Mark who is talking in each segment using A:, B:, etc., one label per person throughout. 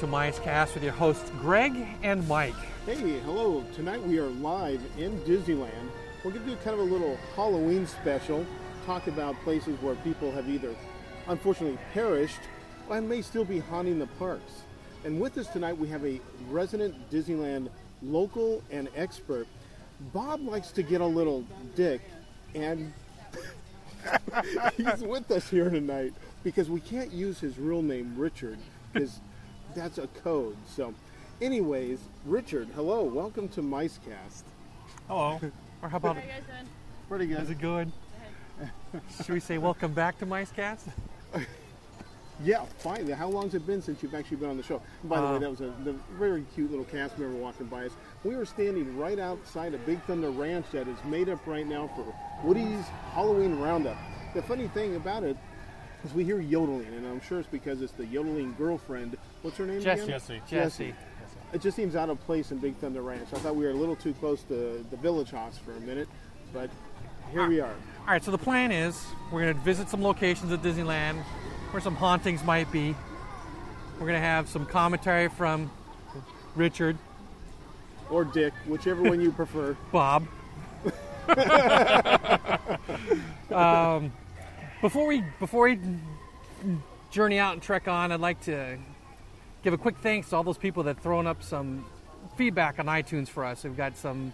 A: to Cast with your hosts Greg and Mike.
B: Hey, hello. Tonight we are live in Disneyland. We're going to do kind of a little Halloween special, talk about places where people have either unfortunately perished and may still be haunting the parks. And with us tonight we have a resident Disneyland local and expert. Bob likes to get a little dick and he's with us here tonight because we can't use his real name Richard because that's a code. So, anyways, Richard, hello, welcome to Micecast.
A: Hello. or how about
C: How you guys doing?
B: Pretty good.
A: Is it good? Should we say welcome back to Micecast?
B: Yeah, finally. How long's it been since you've actually been on the show? And by the
A: Uh,
B: way, that was a the very cute little cast member walking by us. We were standing right outside a Big Thunder Ranch that is made up right now for Woody's Halloween Roundup. The funny thing about it is we hear yodeling, and I'm sure it's because it's the yodeling girlfriend. What's her name
A: Jessie.
B: again?
D: Jessie.
A: Jessie.
B: It just seems out of place in Big Thunder Ranch. I thought we were a little too close to the Village Haus for a minute, but here we are.
A: All right, so the plan is we're going to visit some locations at Disneyland where some hauntings might be. We're going to have some commentary from Richard,
B: Or Dick, whichever one you prefer.
A: Bob. um, before we before we journey out and trek on, I'd like to give a quick thanks to all those people that have thrown up some feedback on iTunes for us. We've got some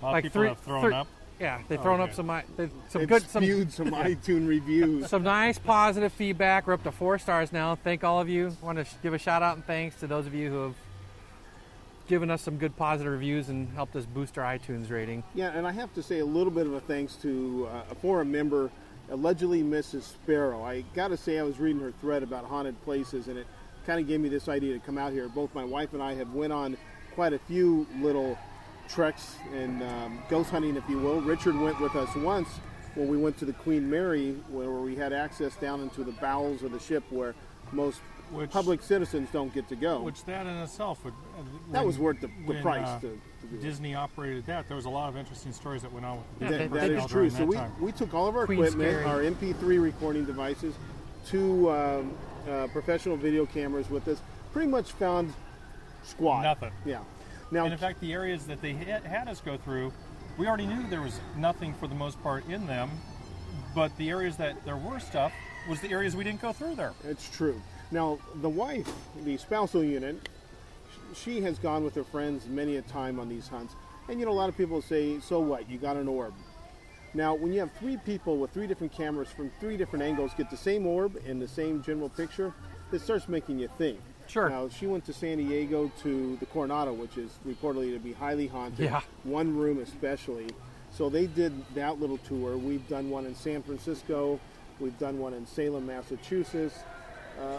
D: A lot
A: like
D: of people
A: three,
D: have thrown
A: three-
D: up.
A: Yeah, they've thrown up
D: okay.
A: some i- they- some
B: They've
A: good some
B: some iTunes reviews.
A: some nice positive feedback. We're up to four stars now. Thank all of you. want to sh- give a shout out and thanks to those of you who have given us some good positive reviews and helped us boost our iTunes rating.
B: Yeah, and I have to say a little bit of a thanks to uh, a forum member, allegedly Mrs. Sparrow. I got to say I was reading her thread about haunted places, and it kind of gave me this idea to come out here. Both my wife and I have went on quite a few little treks and um, ghost hunting, if you will. Richard went with us once when we went to the Queen Mary, where we had access down into the bowels of the ship, where most
D: Which-
B: public citizens don't get to go.
D: Which that in itself would. uh,
B: that was worth the, the
D: when,
B: price.
D: uh,
B: to, to do it.
D: Disney operated that. There was a lot of interesting stories that went on with the
A: Yeah,
B: That, that
A: they-
B: true. So we,
D: time.
B: we took all of our
A: Queen
B: equipment,
A: Scary.
B: our MP3 recording devices, two um, uh, professional video cameras with us. Pretty much found squat.
D: Nothing.
B: Yeah. Now,
D: And in fact, the areas that they had, had us go through, we already knew there was nothing for the most part in them. But the areas that there were stuff was the areas we didn't go through there.
B: it's true. Now, the wife, the spousal unit, she has gone with her friends many a time on these hunts. And you know, a lot of people say, "So what? You got an orb." Now, when you have three people with three different cameras from three different angles get the same orb and the same general picture, it starts making you think.
A: Sure.
B: Now, she went to San Diego to the Coronado, which is reportedly to be highly haunted.
A: Yeah.
B: One room especially. So they did that little tour. We've done one in San Francisco. We've done one in Salem, Massachusetts. Uh,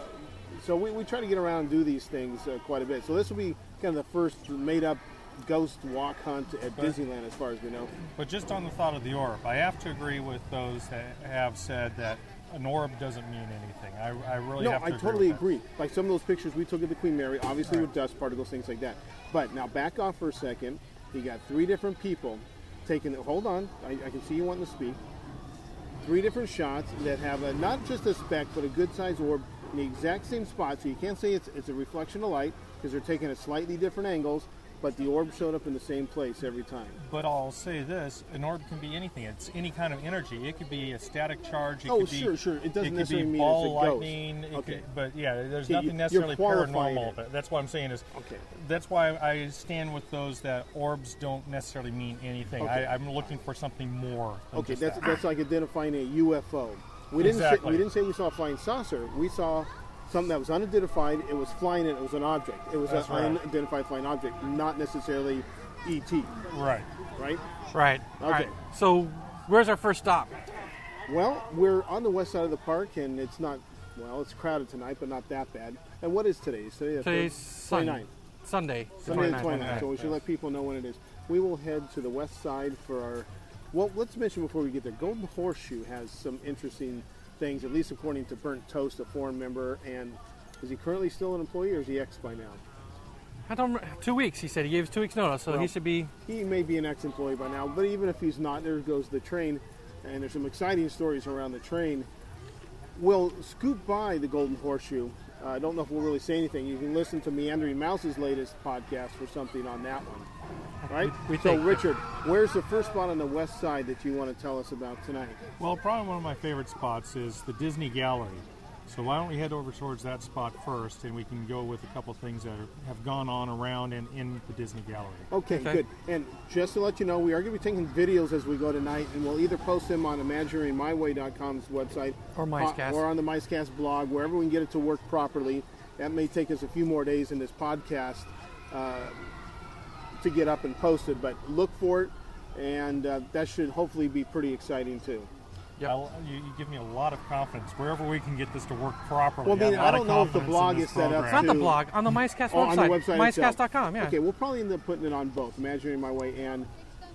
B: so we, we try to get around and do these things uh, quite a bit. So this will be kind of the first made-up ghost walk hunt at
D: But-
B: Disneyland, as far as we know.
D: But just on the thought of the orb, I have to agree with those that have said that an orb doesn't mean anything. I, I really
B: No,
D: have to
B: I
D: agree
B: totally agree. Like some of those pictures we took at the Queen Mary, obviously
D: Right.
B: with dust particles, things like that. But now back off for a second. You got three different people taking it. Hold on, I, I can see you wanting to speak. Three different shots that have a not just a speck, but a good sized orb in the exact same spot. So you can't say it's, it's a reflection of light because they're taking at slightly different angles, but the orb showed up in the same place every time.
D: But I'll say this: an orb can be anything. It's any kind of energy. It could be a static charge. It
B: Oh,
D: could be,
B: sure, sure. It doesn't
D: could
B: necessarily
D: be
B: mean
D: ball
B: it's a ghost.
D: lightning. It
B: Okay.
D: could, but yeah, there's
B: you-
D: nothing necessarily paranormal.
B: it.
D: But that's what I'm saying is.
B: Okay.
D: That's why I stand with those that orbs don't necessarily mean anything.
B: Okay.
D: I, I'm looking for something more. Than
B: Okay, that's
D: that.
B: that's like identifying a UFO. We didn't say, we didn't say we saw a flying saucer. We saw something that was unidentified. It was flying and it was an object. It was
D: That's
B: an
D: right.
B: unidentified flying object, not necessarily ET.
D: right.
B: Right?
A: Right. All right.
B: Okay.
A: So, where's our first stop?
B: Well, we're on the west side of the park, and it's not well. It's crowded tonight, but not that bad. And what is today? Is today the
A: Today's
B: third- 29th.
A: Sunday.
B: Sunday the
A: 29th.
B: 29th. So we should
D: yes.
B: let people know when it is. We will head to the west side for our. Well, let's mention before we get there. Golden Horseshoe has some interesting things, at least according to Burnt Toast, a foreign member. And is he currently still an employee, or is he ex by now?
A: I don't. Two weeks. He said he gave us two weeks notice, so
B: Well-
A: he should be.
B: He may be an ex-employee by now, but even if he's not, there goes the train, and there's some exciting stories around the train. We'll scoot by the Golden Horseshoe Uh, I don't know if we'll really say anything. You can listen to Meandering Mouse's latest podcast for something on that one. Right?
A: We- we
B: so, Richard, where's the first spot on the west side that you want to tell us about tonight?
C: Well, probably one of my favorite spots is the Disney Gallery. So why don't we head over towards that spot first, and we can go with a couple things that are, have gone on around and in the Disney Gallery.
B: Okay,
A: Okay.
B: good. And just to let you know, we are going to be taking videos as we go tonight, and we'll either post them on ImagineeringMyWay.com's website
A: Or Micecast.
B: uh, or on the Micecast blog, wherever we can get it to work properly. That may take us a few more days in this podcast uh, to get up and posted, but look for it, and uh, that should hopefully be pretty exciting too.
A: Yep.
C: I'll- you, you give me a lot of confidence. Wherever we can get this to work properly.
B: Well, I mean,
C: have
B: I don't know if the blog
C: this
B: is set up
C: program.
A: It's not the blog on the MiceCast
B: Oh,
A: website.
B: on the website.
A: MiceCast.com. Yeah.
B: Okay, we'll probably end up putting it on both, Imagineering My Way and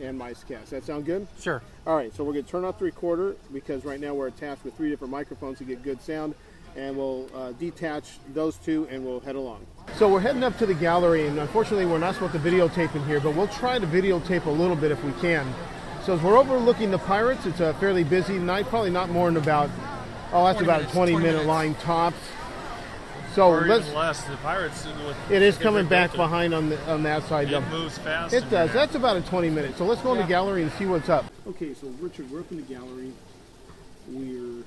B: and Micecast. That sound good?
A: Sure.
B: All right, so we're going to turn off the recorder because right now we're attached with three different microphones to get good sound, and we'll uh, detach those two and we'll head along. So we're heading up to the gallery, and unfortunately we're not supposed to videotape in here, but we'll try to videotape a little bit if we can. So as we're overlooking the Pirates, it's a fairly busy night, probably not more than about, oh, that's about
A: minutes,
B: a 20,
A: 20
B: minute
A: minutes.
B: line tops. So
E: or
B: let's.
E: even less. The Pirates. With,
B: It is coming back
E: built
B: behind on the on that side.
E: It moves fast.
B: It does. That's about a 20 minutes. So let's go in the gallery and see what's up. Okay, so Richard, we're up in the gallery. We're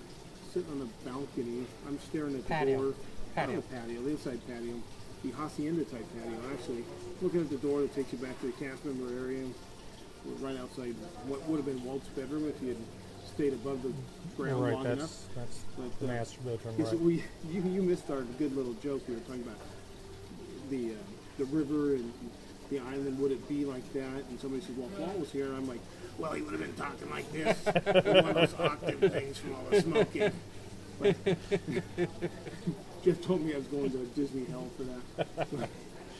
B: sitting on the balcony. I'm staring at the
A: Patio.
B: door.
A: Patio.
B: Not the patio, the inside patio. The hacienda type patio, actually. Looking at the door that takes you back to the cast member area. Right outside what would have been Walt's bedroom if he had stayed above the ground
C: right.
B: long
C: That's
B: enough.
C: that's
B: But,
C: the
B: uh,
C: master bedroom. Right.
B: we you, you missed our good little joke we were talking about the uh, the river and the island. Would it be like that? And somebody said, "Well, Walt was here," and I'm like, "Well, he would have been talking like this, one of those octave things from all the smoking." Jeff told me I was going to Disney hell for that.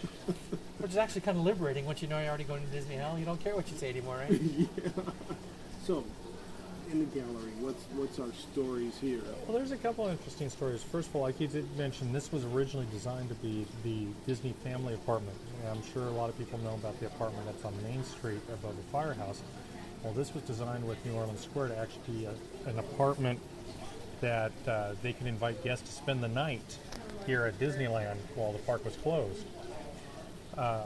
A: Which is actually kind of liberating once you know you're already going to Disney Hell. You don't care what you say anymore, right? yeah.
B: So, in the gallery, what's what's our stories here?
C: Well, there's a couple of interesting stories. First of all, like you did mention, this was originally designed to be the Disney family apartment. And I'm sure a lot of people know about the apartment that's on Main Street above the firehouse. Well, this was designed with New Orleans Square to actually be a, an apartment that uh, they could invite guests to spend the night here at Disneyland while the park was closed. Uh,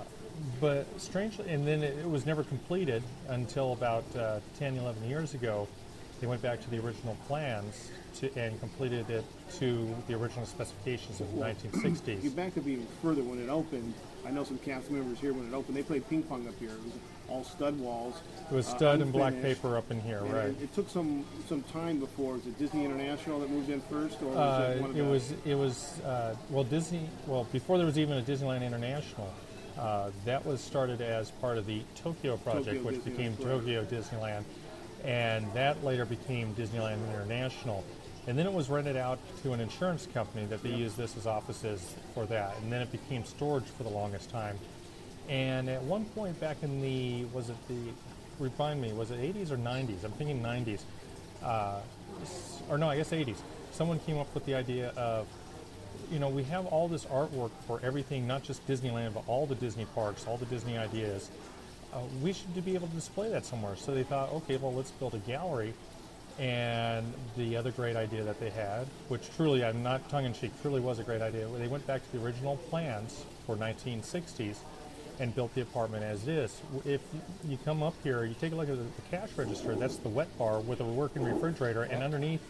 C: but strangely, and then it, it was never completed until about uh, 10, 11 years ago. They went back to the original plans to, and completed it to the original specifications of the
B: You
C: 1960s.
B: back up even further when it opened. I know some cast members here when it opened. They played ping pong up here. It was all stud walls.
C: It was
B: uh,
C: stud and black paper up in here,
B: And
C: right?
B: It, it took some some time before. Was it Disney International that moved in first, or was
C: Uh,
B: it one of
C: it
B: the?
C: was it was uh, well Disney well before there was even a Disneyland International. Uh, that was started as part of the Tokyo project,
B: Tokyo
C: which
B: Disneyland,
C: became. Tokyo Disneyland, and that later became Disneyland International. And then it was rented out to an insurance company that they used this as offices for that, and then it became storage for the longest time. And at one point back in the was it the remind me was it 80s or 90s? I'm thinking 90s, uh, or no, I guess 80s. Someone came up with the idea of you know, we have all this artwork for everything, not just Disneyland, but all the Disney parks, all the Disney ideas. Uh, we should be able to display that somewhere. So they thought, okay, well, let's build a gallery. And the other great idea that they had, which truly, I'm not tongue in cheek, truly was a great idea, they went back to the original plans for 1960s and built the apartment as it is. If you come up here, you take a look at the cash register, that's the wet bar with a working refrigerator, and underneath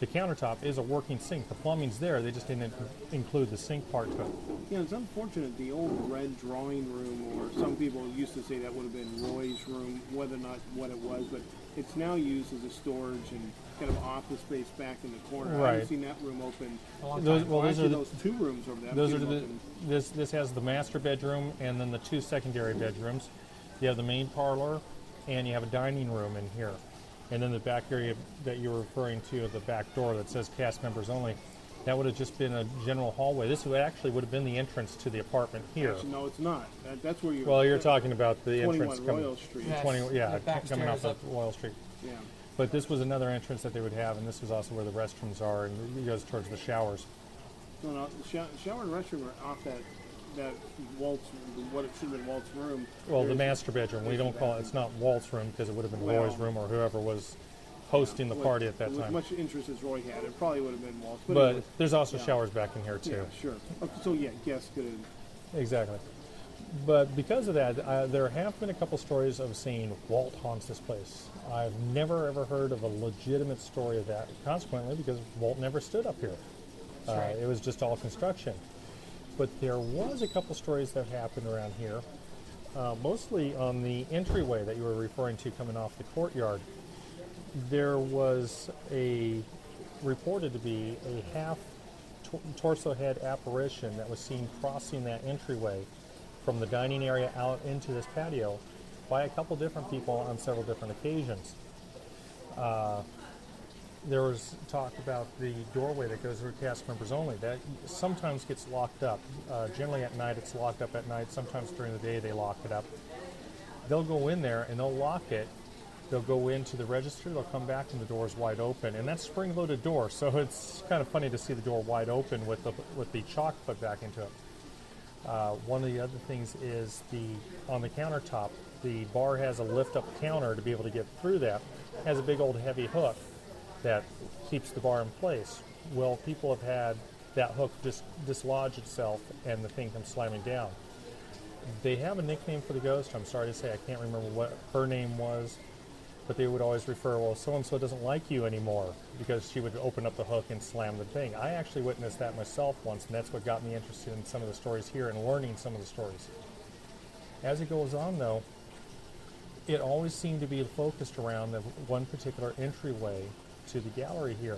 C: the countertop is a working sink. The plumbing's there, they just didn't include the sink part to it.
B: Yeah, it's unfortunate. The old red drawing room, or some people used to say that would have been Roy's room, whether or not what it was, but it's now used as a storage and kind of office space back in the corner. I haven't seen that room open.
A: A long
C: Those,
A: time.
C: well, those are the,
B: those two rooms over there.
C: Those are the this this has the master bedroom and then the two secondary bedrooms. You have the main parlor, and you have a dining room in here, and then the back area that you're referring to, the back door that says cast members only. That would have just been a general hallway. This would actually would have been the entrance to the apartment here.
B: Actually, no, it's not. That, that's where you.
C: Well, you're talking about the entrance coming.
B: Royal Street.
A: Yeah.
C: 20, yeah, coming off
A: stairs
C: of Royal Street.
B: Yeah.
C: But this was another entrance that they would have, and this was also where the restrooms are, and it goes towards the showers.
B: No, no. The shower, shower and restroom are off that that Walt's what it should have been Walt's room.
C: Well, the master bedroom. We don't call it. It's not Walt's room because it would have been
B: Well-
C: Roy's room or whoever was hosting the
B: with-
C: party at that
B: with
C: time.
B: much interest as Roy had, it probably would have been Walt's. But,
C: But
B: anyway,
C: there's also
B: yeah.
C: showers back in here too.
B: yeah, sure. Okay, so yeah, guests could have.
C: Exactly. But because of that, uh, there have been a couple stories of saying Walt haunts this place. I've never ever heard of a legitimate story of that. Consequently, because Walt never stood up here, uh,
A: right.
C: it was just all construction. But there was a couple stories that happened around here, uh, mostly on the entryway that you were referring to coming off the courtyard. There was a reported to be a half tor- torso head apparition that was seen crossing that entryway from the dining area out into this patio by a couple different people on several different occasions. Uh, there was talk about the doorway that goes through cast members only. That sometimes gets locked up. Uh, generally at night, it's locked up at night. Sometimes during the day, they lock it up. They'll go in there and they'll lock it. They'll go into the register. They'll come back and the door's wide open, and that's spring-loaded door. So it's kind of funny to see the door wide open with the with the chalk put back into it. Uh, one of the other things is the on the countertop, the bar has a lift-up counter to be able to get through that. Has a big old heavy hook that keeps the bar in place. Well, people have had that hook dis- dislodge itself and the thing comes slamming down. They have a nickname for the ghost. I'm sorry to say I can't remember what her name was, but they would always refer, well, so and so doesn't like you anymore because she would open up the hook and slam the thing. I actually witnessed that myself once, and that's what got me interested in some of the stories here and learning some of the stories. As it goes on, though, it always seemed to be focused around the one particular entryway to the gallery here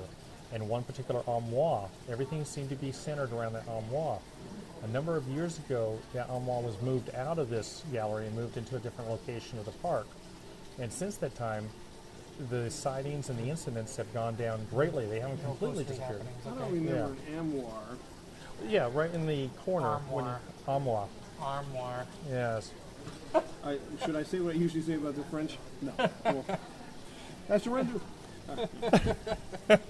C: and one particular armoire. Everything seemed to be centered around that armoire. A number of years ago, that armoire was moved out of this gallery and moved into a different location of the park. And since that time, the sightings and the incidents have gone down greatly. They haven't completely disappeared.
A: happenings,
B: I don't remember an amoir.
C: Yeah, right in the corner. when you- Armoire.
A: Armoire.
C: Yes.
B: I, should I say what I usually say about the French? No. Well, I surrender. Uh,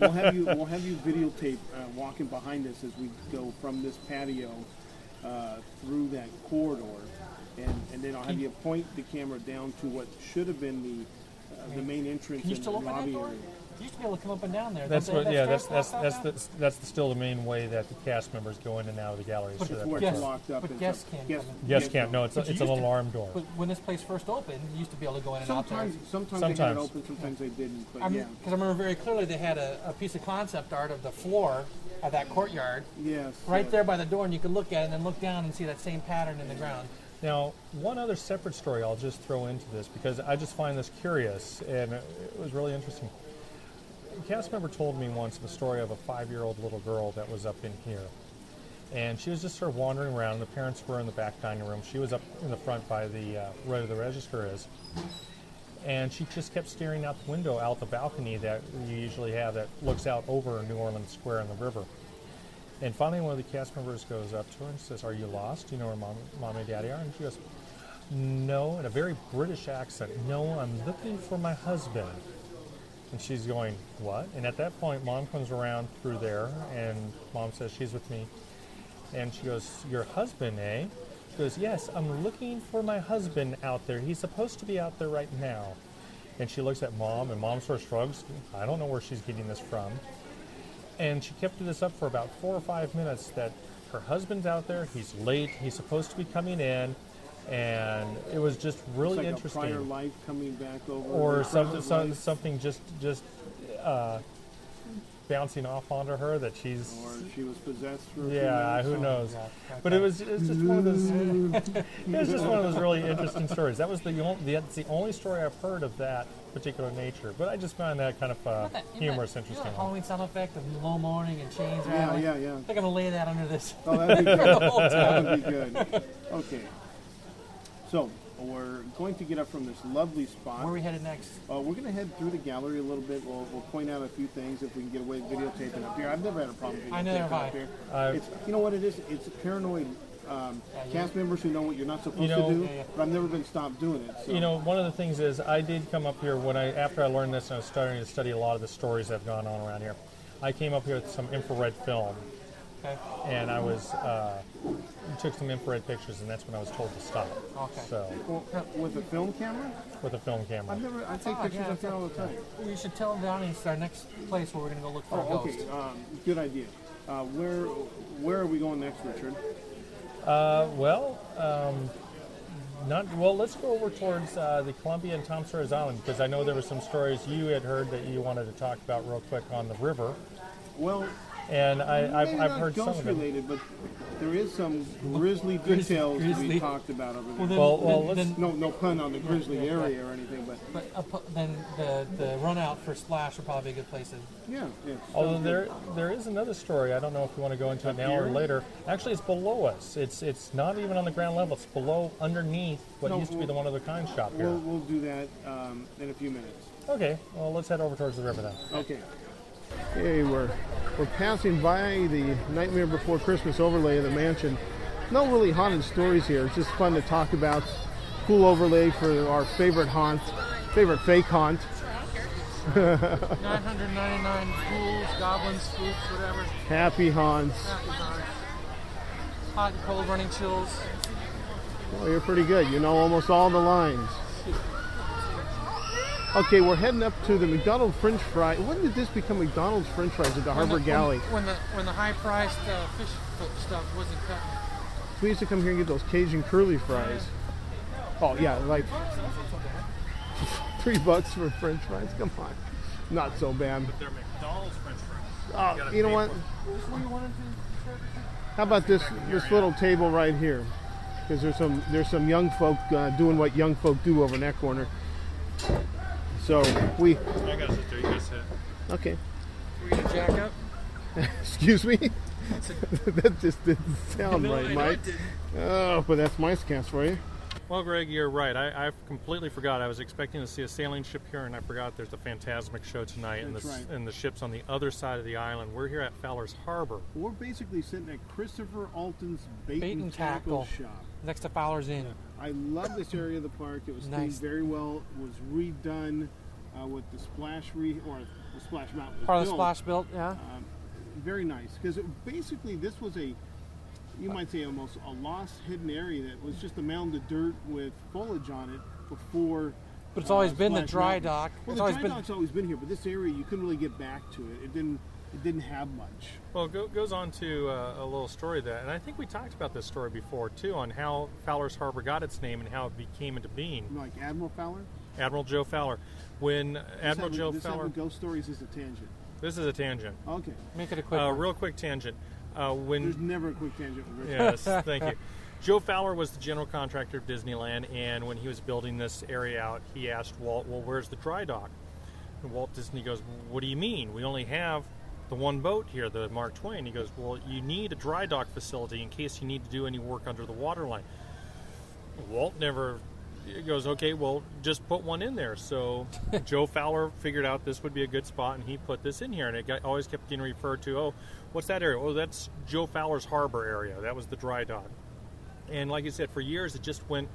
B: we'll have you. We'll have you videotape uh, walking behind us as we go from this patio uh, through that corridor, and, and then I'll have you point the camera down to what should have been the uh, the main entrance
A: Can you
B: and
A: still open that
B: lobby
A: door?
B: area.
A: You used to be able to come up and down there.
C: That's what. Yeah, that's that's that's the, that's the, still the main way that the cast members go in and out of the galleries.
A: But
C: through that
B: Before
A: Guests-
B: it's
C: door.
B: locked up.
A: but
B: and
A: guests
B: stuff.
A: can't
B: Guests-
A: come in.
C: Yes, can't. No, it's a,
A: But you
C: it's an
A: used to-
C: alarm door.
A: But when this place first opened, you used to be able to go in and out there.
B: Sometimes, sometimes, they had it
C: Sometimes.
B: open, sometimes they didn't. But
A: I mean,
B: yeah,
A: because I remember very clearly they had a, a piece of concept art of the floor of that courtyard
B: yes.
A: right
B: yes.
A: there by the door, and you could look at it and then look down and see that same pattern in the ground.
C: Now, one other separate story I'll just throw into this because I just find this curious and it was really interesting. A cast member told me once the story of a five-year-old little girl that was up in here, and she was just sort of wandering around. The parents were in the back dining room. She was up in the front by the uh, where the register is, and she just kept staring out the window, out the balcony that you usually have that looks out over New Orleans Square and the river. And finally, one of the cast members goes up to her and says, "Are you lost? Do you know where mom, mom and daddy are?" And she goes, "No," in a very British accent. "No, I'm looking for my husband." And she's going, "What?" And at that point, mom comes around through there, and mom says, "She's with me." And she goes, "Your husband, eh?" She goes, "Yes, I'm looking for my husband out there. He's supposed to be out there right now." And she looks at mom, and mom sort of shrugs. I don't know where she's getting this from and she kept this up for about four or five minutes that her husband's out there he's late he's supposed to be coming in and it was just really
B: It's like
C: interesting
B: a prior life coming back over.
C: or
B: the
C: something some, something just just uh, bouncing off onto her that she's
B: Or she was possessed for. a
C: yeah
B: minutes.
C: who knows
A: Yeah,
C: but it was it's just one of those it was just one of those really interesting stories that was the only that's the only story I've heard of that particular nature but I just found that kind of uh,
A: Isn't that- isn't
C: humorous
A: that-
C: interesting
A: You know. Halloween sound effect of low moaning and chains
B: Yeah,
A: rattling?
B: yeah, yeah.
A: I think I'm gonna lay that under this.
B: Oh, that'd be good.
A: the whole time.
B: that would be good. Okay. So we're going to get up from this lovely spot.
A: Where are we headed next?
B: Uh, we're going to head through the gallery a little bit. We'll, we'll point out a few things if we can get away with videotaping up here. I've never had a problem videotaping
A: I neither have
B: up here.
C: I've-
B: it's, you know what it is? It's paranoid um,
A: Yeah, you-
B: cast members who know what you're not supposed
C: You know-
B: to do,
A: Yeah, yeah.
B: but I've never been stopped doing it. So.
C: You know, one of the things is I did come up here when I after I learned this and I was starting to study a lot of the stories that have gone on around here. I came up here with some infrared film
A: Okay.
C: and I was uh, took some infrared pictures, and that's when I was told to stop.
A: Okay.
C: So
B: Well, with a film camera?
C: with a film camera.
B: I've never. I take
A: Oh,
B: pictures
A: yeah,
B: up there all the time.
A: We should tell them down it's our next place where we're gonna go look for a
B: Oh,
A: ghost.
B: okay. Um, good idea. Uh, where Where are we going next, Richard?
C: Uh, well, um, not well. Let's go over towards uh, the Columbia and Tom Sawyer's Island because I know there were some stories you had heard that you wanted to talk about real quick on the river,
B: Well,
C: and I, I've,
B: maybe
C: I've
B: not
C: heard some
B: ghost
C: of them.
B: related, but there is some grisly
A: Gris-
B: details to
A: grisly.
B: talked about over there.
A: Well, then,
C: Well, well, let's-
A: then,
B: no, no pun on the grizzly area or anything, but
A: but up, then the the run out for Splash would probably be a good place. To,
B: yeah. yeah
C: Although there there is another story. I don't know if you want to go into it now or
B: here?
C: later. Actually, it's below us. It's it's not even on the ground level. It's below, underneath what
B: No,
C: used to be the
B: we'll-
C: one of the kind shop here.
B: We'll, we'll do that um, in a few minutes.
C: Okay, well let's head over towards the river then.
B: Okay. Hey, we're we're passing by the Nightmare Before Christmas overlay of the mansion. No really haunted stories here. It's just fun to talk about. Cool overlay for our favorite haunt, favorite fake haunt.
A: 999 ghouls, goblins, spooks, whatever.
B: Happy haunts.
A: Hot and cold, running chills.
B: Well, you're pretty good. You know almost all the lines. Okay, we're heading up to the McDonald's French fry. When did this become McDonald's French fries at the Harbor
A: when the,
B: Galley?
A: When, when the when the high priced uh, fish stuff wasn't cut.
B: We used to come here and get those Cajun curly fries. Oh yeah, like three bucks for French fries. Come on, not so bad.
C: But they're McDonald's French fries.
B: Oh, you know what? How about this this little table right here? Because there's some there's some young folk uh, doing what young folk do over in that corner. So we
C: I got sit there. You guys sit.
B: okay.
A: Were you gonna jack up?
B: Excuse me. that just didn't sound
A: No,
B: right,
A: I
B: Mike. Oh, but that's my cast for you.
C: Well, Greg, you're right. I, I completely forgot. I was expecting to see a sailing ship here, and I forgot there's a Phantasmic show tonight, and the,
B: That's right.
C: and the ship's on the other side of the island. We're here at Fowler's Harbor.
B: We're basically sitting at Christopher Alton's bait,
A: Bait
B: and
A: and
B: tackle,
A: tackle.
B: shop.
A: Next to Fowler's Inn.
B: I love this area of the park. It was
A: Nice.
B: very well. It was redone uh, with the splash re or the splash mountain.
A: Part of the splash built, yeah.
B: Um, very nice because basically this was a, you might say almost a lost hidden area that was just a mound of dirt with foliage on it before.
A: But it's always
B: uh,
A: been the dry
B: Mountain.
A: dock.
B: Well,
A: It's
B: the
A: always
B: dry
A: been-
B: dock's always been here, but this area you couldn't really get back to it. It didn't. It didn't have much.
C: Well, it go, goes on to uh, a little story that, and I think we talked about this story before too, on how Fowler's Harbor got its name and how it became into being.
B: Like Admiral Fowler.
C: Admiral Joe Fowler. When Admiral
B: this
C: Joe
B: this
C: Fowler,
B: having ghost stories is a tangent.
C: this is a tangent,
B: Okay.
A: Make it a quick
C: uh,
A: one.
C: real quick tangent. Uh, when
B: There's never a quick tangent with Richard.
C: yes, thank you. Joe Fowler was the general contractor of Disneyland, and when he was building this area out, he asked Walt, "Well, where's the dry dock?" And Walt Disney goes, "What do you mean? We only have the one boat here, the Mark Twain." He goes, "Well, you need a dry dock facility in case you need to do any work under the waterline." Walt never goes, "Okay, well, just put one in there." So Joe Fowler figured out this would be a good spot, and he put this in here, and it got, always kept getting referred to. Oh, what's that area? Oh, that's Joe Fowler's harbor area. That was the dry dock. And like you said, for years it just went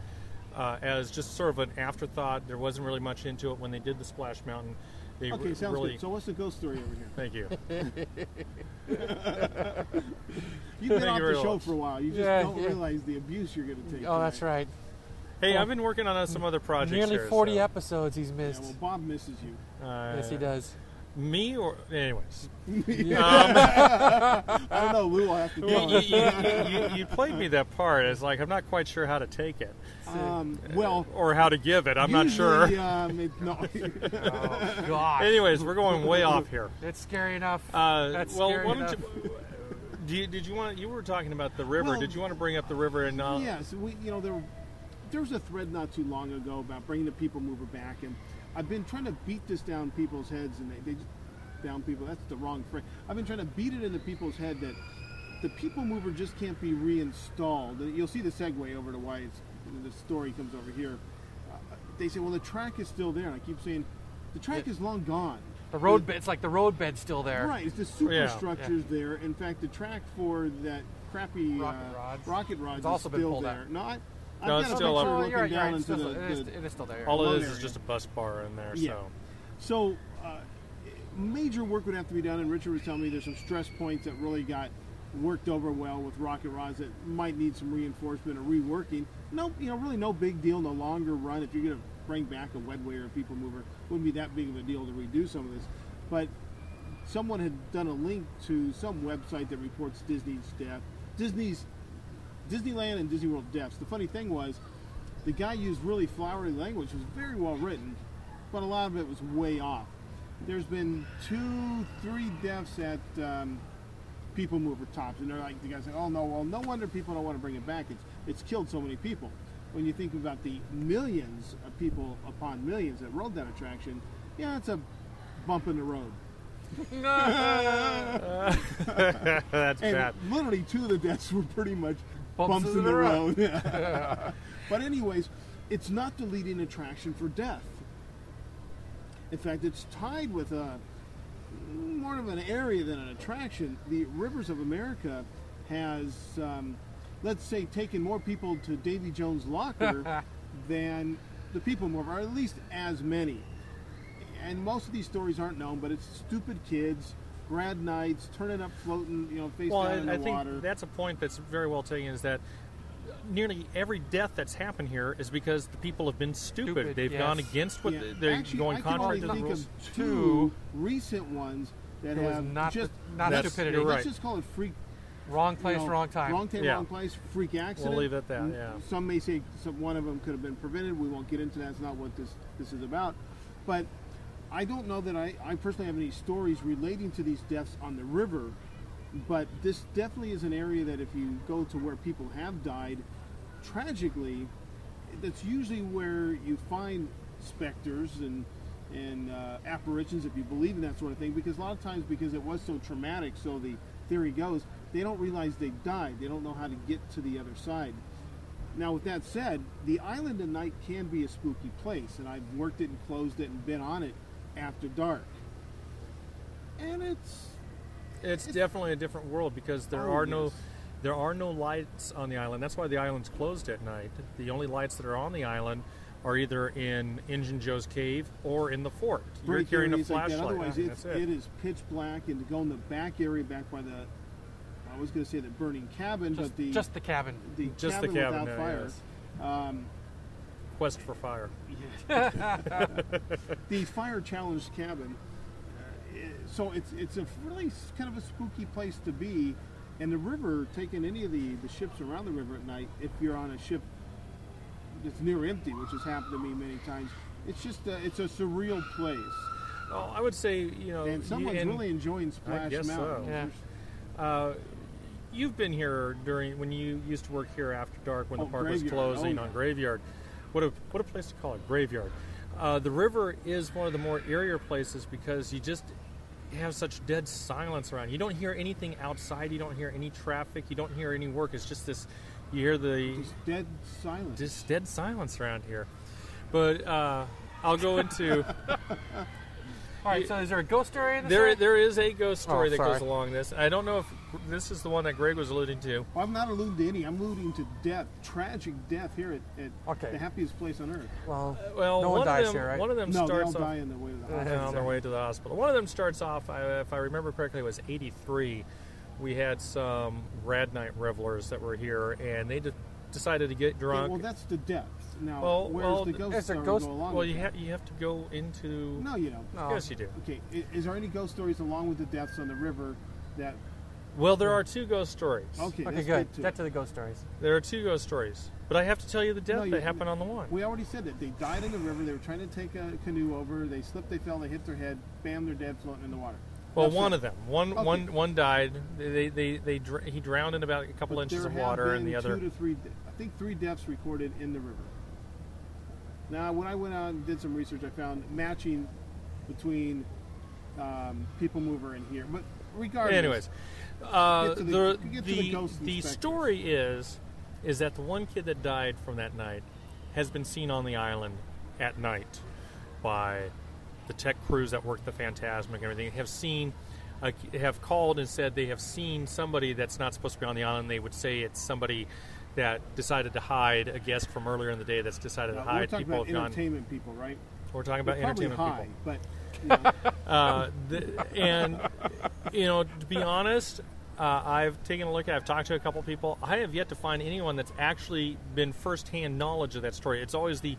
C: uh, as just sort of an afterthought. There wasn't really much into it when they did the Splash Mountain. They
B: Okay,
C: re-
B: sounds
C: really.
B: good. So what's the ghost story over here?
C: Thank you.
B: You've been
C: Thank
B: off
C: you
B: the
C: very
B: show
C: much.
B: for a while. You just
A: Yeah,
B: don't
A: yeah.
B: realize the abuse you're going to take.
A: Oh, that's
B: tonight.
A: right.
C: Hey, I've been working on uh, some other projects.
A: Nearly
C: here,
A: 40
C: so,
A: episodes he's
B: Yeah,
A: missed.
B: well, Bob misses you.
C: uh,
A: yes, he does.
C: Me or anyways.
B: I don't know. Lou will have to
C: you, you, you, you, you played me that part. It's like I'm not quite sure how to take it
B: Um, well,
C: or how to give it. I'm not sure.
B: Um, it, no.
A: Oh, gosh.
C: Anyways, we're going way off here.
A: It's scary enough.
C: Uh,
A: That's
C: well,
A: scary enough.
C: you? Do you, did you want? You were talking about the river.
B: Well,
C: did you want to bring up the river and? Uh,
B: yes, we, you know, there, were- there was a thread not too long ago about bringing the people mover back, and I've been trying to beat this down people's heads, and they, they down people. That's the wrong phrase. I've been trying to beat it into people's head that the people mover just can't be reinstalled. You'll see the segue over to why it's, the story comes over here. Uh, they say, well, the track is still there, and I keep saying, the track is long gone.
A: the road bed, it's like the road bed's still there.
B: Right, it's the
C: Yeah.
B: superstructure's there. In fact, the track for that crappy
A: Rocket
B: uh,
A: rods.
B: rocket rods
A: It's also
B: is
A: been
B: still
A: pulled
B: there.
A: out.
B: No, I, I've
C: No, it's still up.
B: Looking
A: right,
B: down
A: right. It's
B: into
A: still,
B: the,
A: it, is,
B: the-
A: it is still there.
C: All
B: One
C: it is is just a bus bar in there.
B: Yeah.
C: So
B: So, uh, major work would have to be done, and Richard was telling me there's some stress points that really got worked over well with rocket rods that might need some reinforcement or reworking. No, you know, really no big deal. No longer run. If you're going to bring back a wet or a people mover, wouldn't be that big of a deal to redo some of this. But someone had done a link to some website that reports Disney's death, Disney's Disneyland and Disney World deaths. The funny thing was, the guy used really flowery language. It was very well written, but a lot of it was way off. There's been two, three deaths at um, People Mover tops, and they're like the guys say, "Oh no, well, no wonder people don't want to bring it back. It's it's killed so many people." When you think about the millions of people upon millions that rode that attraction, yeah, it's a bump in the road.
C: That's
B: And
C: bad.
B: literally, two of the deaths were pretty much
A: Bumps
B: bumps,
A: in
B: in
A: the road.
B: road. but anyways, it's not the leading attraction for death. In fact, it's tied with a more of an area than an attraction. The Rivers of America has, um, let's say, taken more people to Davy Jones' locker than the People Mover, or at least as many. And most of these stories aren't known, but it's stupid kids, grad nights, turning up, floating, you know, face
C: Well,
B: down in
C: I, I
B: the
C: think that's a point that's very well taken. Is that nearly every death that's happened here is because the people have been stupid.
A: Stupid,
C: They've
A: yes.
C: gone against what
B: Yeah,
C: they're
B: actually,
C: going
B: I can
C: contrary
B: only
C: to the rules.
B: of
A: Two.
B: two recent ones that
A: It
B: have
A: not
B: just
A: the- not
B: let's-
A: stupidity.
C: You're
B: Let's just call it freak.
A: Wrong
B: you
A: place,
B: know,
A: wrong time.
B: Wrong time,
C: Yeah.
B: wrong place. Freak accident.
C: We'll leave it at that,
B: Mm,
C: yeah.
B: Some may say some, one of them could have been prevented. We won't get into that. It's not what this this is about. But I don't know that I, I personally have any stories relating to these deaths on the river. But this definitely is an area that if you go to where people have died, tragically, that's usually where you find specters and and uh, apparitions if you believe in that sort of thing because a lot of times because it was so traumatic so the theory goes they don't realize they died they don't know how to get to the other side now with that said the island at night can be a spooky place and i've worked it and closed it and been on it after dark and it's
C: It's definitely a different world because there
B: Oh,
C: are no
B: yes.
C: there are no lights on the island. That's why the island's closed at night. The only lights that are on the island are either in Injun Joe's cave or in the fort. You're
B: break
C: carrying a
B: areas like
C: flashlight.
B: Otherwise, it's,
C: it.
B: it is pitch black, and to go in the back area, back by the, I was going to say the burning cabin,
A: Just,
B: but the
A: just the cabin.
B: the
C: Just the
B: cabin,
C: cabin
B: without
C: there,
B: fire.
C: yes.
B: Um,
C: Quest for fire.
B: the fire challenged cabin. uh, So it's it's a really kind of a spooky place to be, and the river. Taking any of the the ships around the river at night, if you're on a ship that's near empty, which has happened to me many times, it's just a, it's a surreal place,
C: Oh, I would say you know.
B: and someone's
C: and,
B: really enjoying Splash
C: guess so.
B: Mountain.
A: Yeah.
C: Uh, you've been here during when you used to work here after dark when
B: Oh,
C: the park was closing
B: Oh,
C: on. Graveyard. What a what a place to call it, Graveyard. Uh, the river is one of the more eerier places because you just have such dead silence around. You don't hear anything outside. You don't hear any traffic. You don't hear any work. It's just this. You hear the
B: Just dead silence.
C: just dead silence around here. But uh, I'll go into.
A: All right, so is there a ghost story in this?
C: There,
A: area?
C: there is a ghost story
A: Oh,
C: that goes along this. I don't know if this is the one that Greg was alluding to.
B: Well, I'm not alluding to any. I'm alluding to death, tragic death here at, at
A: Okay.
B: the happiest place on earth.
A: Well,
C: Well,
A: no one,
C: one,
A: dies
C: of them,
A: here, right?
C: one of them
B: No, they all
C: starts
B: die
C: off
B: on the way to the
A: Uh,
B: hospital.
C: on their way to the hospital. One of them starts off, if I remember correctly, it was '83. We had some Grad Night revelers that were here, and they de- decided to get
B: Yeah,
C: drunk.
B: well, that's the depth. Now,
C: Well,
B: where's
C: well,
B: the ghost
A: is there
B: story
A: ghost-
B: go along
C: well,
B: with
C: you
B: that?
C: have you have to go into.
B: No, you don't.
A: No.
C: Yes, you do.
B: Okay, i- is there any ghost stories along with the deaths on the river that?
C: Well, there are two ghost stories.
B: Okay,
A: Okay,
B: let's
A: good.
B: get to
A: Get to the ghost stories.
C: There are two ghost stories, but I have to tell you the death
B: No, you-
C: that happened on the one.
B: We already said that they died in the river. They were trying to take a canoe over. They slipped. They fell. They hit their head. Bam! They're dead, floating in the water.
C: Well,
B: That's
C: one
B: it.
C: of them. One,
B: Okay.
C: one, one died. They, they, they, dr- he drowned in about a couple
B: But
C: inches of water, and the other.
B: two to three. de- I think three deaths recorded in the river. Now, when I went out and did some research, I found matching between um, People Mover and here. But regardless,
C: Anyways, uh,
B: the-
C: the
B: the
C: the, the story is is that the one kid that died from that night has been seen on the island at night by the tech crews that work the Phantasmic and everything. Have seen, uh, have called and said they have seen somebody that's not supposed to be on the island. They would say it's somebody that decided to hide a guest from earlier in the day that's decided
B: uh,
C: to
B: we're
C: hide.
B: talking
C: People
B: about
C: have gone.
B: entertainment people, right?
C: We're talking about
B: They're
C: entertainment
B: high,
C: people.
B: but you know,
C: Uh, the, and you know, to be honest, uh, I've taken a look at. I've talked to a couple people. I have yet to find anyone that's actually been firsthand knowledge of that story. It's always the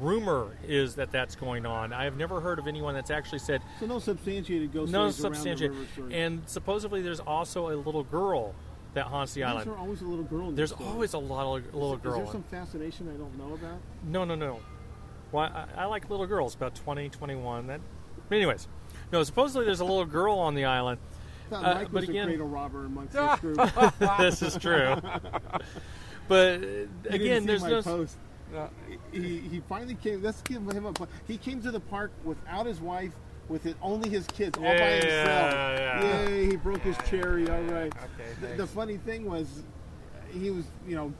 C: rumor is that that's going on. I have never heard of anyone that's actually said
B: So no substantiated ghost
C: no
B: stories around the
C: substantiated. And supposedly there's also a little girl that haunts the
B: is
C: island.
B: There's always a little girl in
C: There's
B: story?
C: always a lot of little
B: Is
C: girl.
B: there some fascination I don't know about?
C: No, no, no. Well, I, I like little girls, about 20, 21. That, but anyways, no. Supposedly there's a little girl on the island. Uh,
B: Mike
C: but
B: was
C: again-
B: a cradle robber amongst this group.
C: this is true. but uh, again, there's no.
B: post.
A: Uh,
B: He, he finally came. Let's give him a. He came to the park without his wife, with it, only his kids, all by
C: Yeah,
B: himself.
C: yeah.
B: Yay! He broke his cherry. All right.
A: Okay,
B: The, the funny thing was, he was you know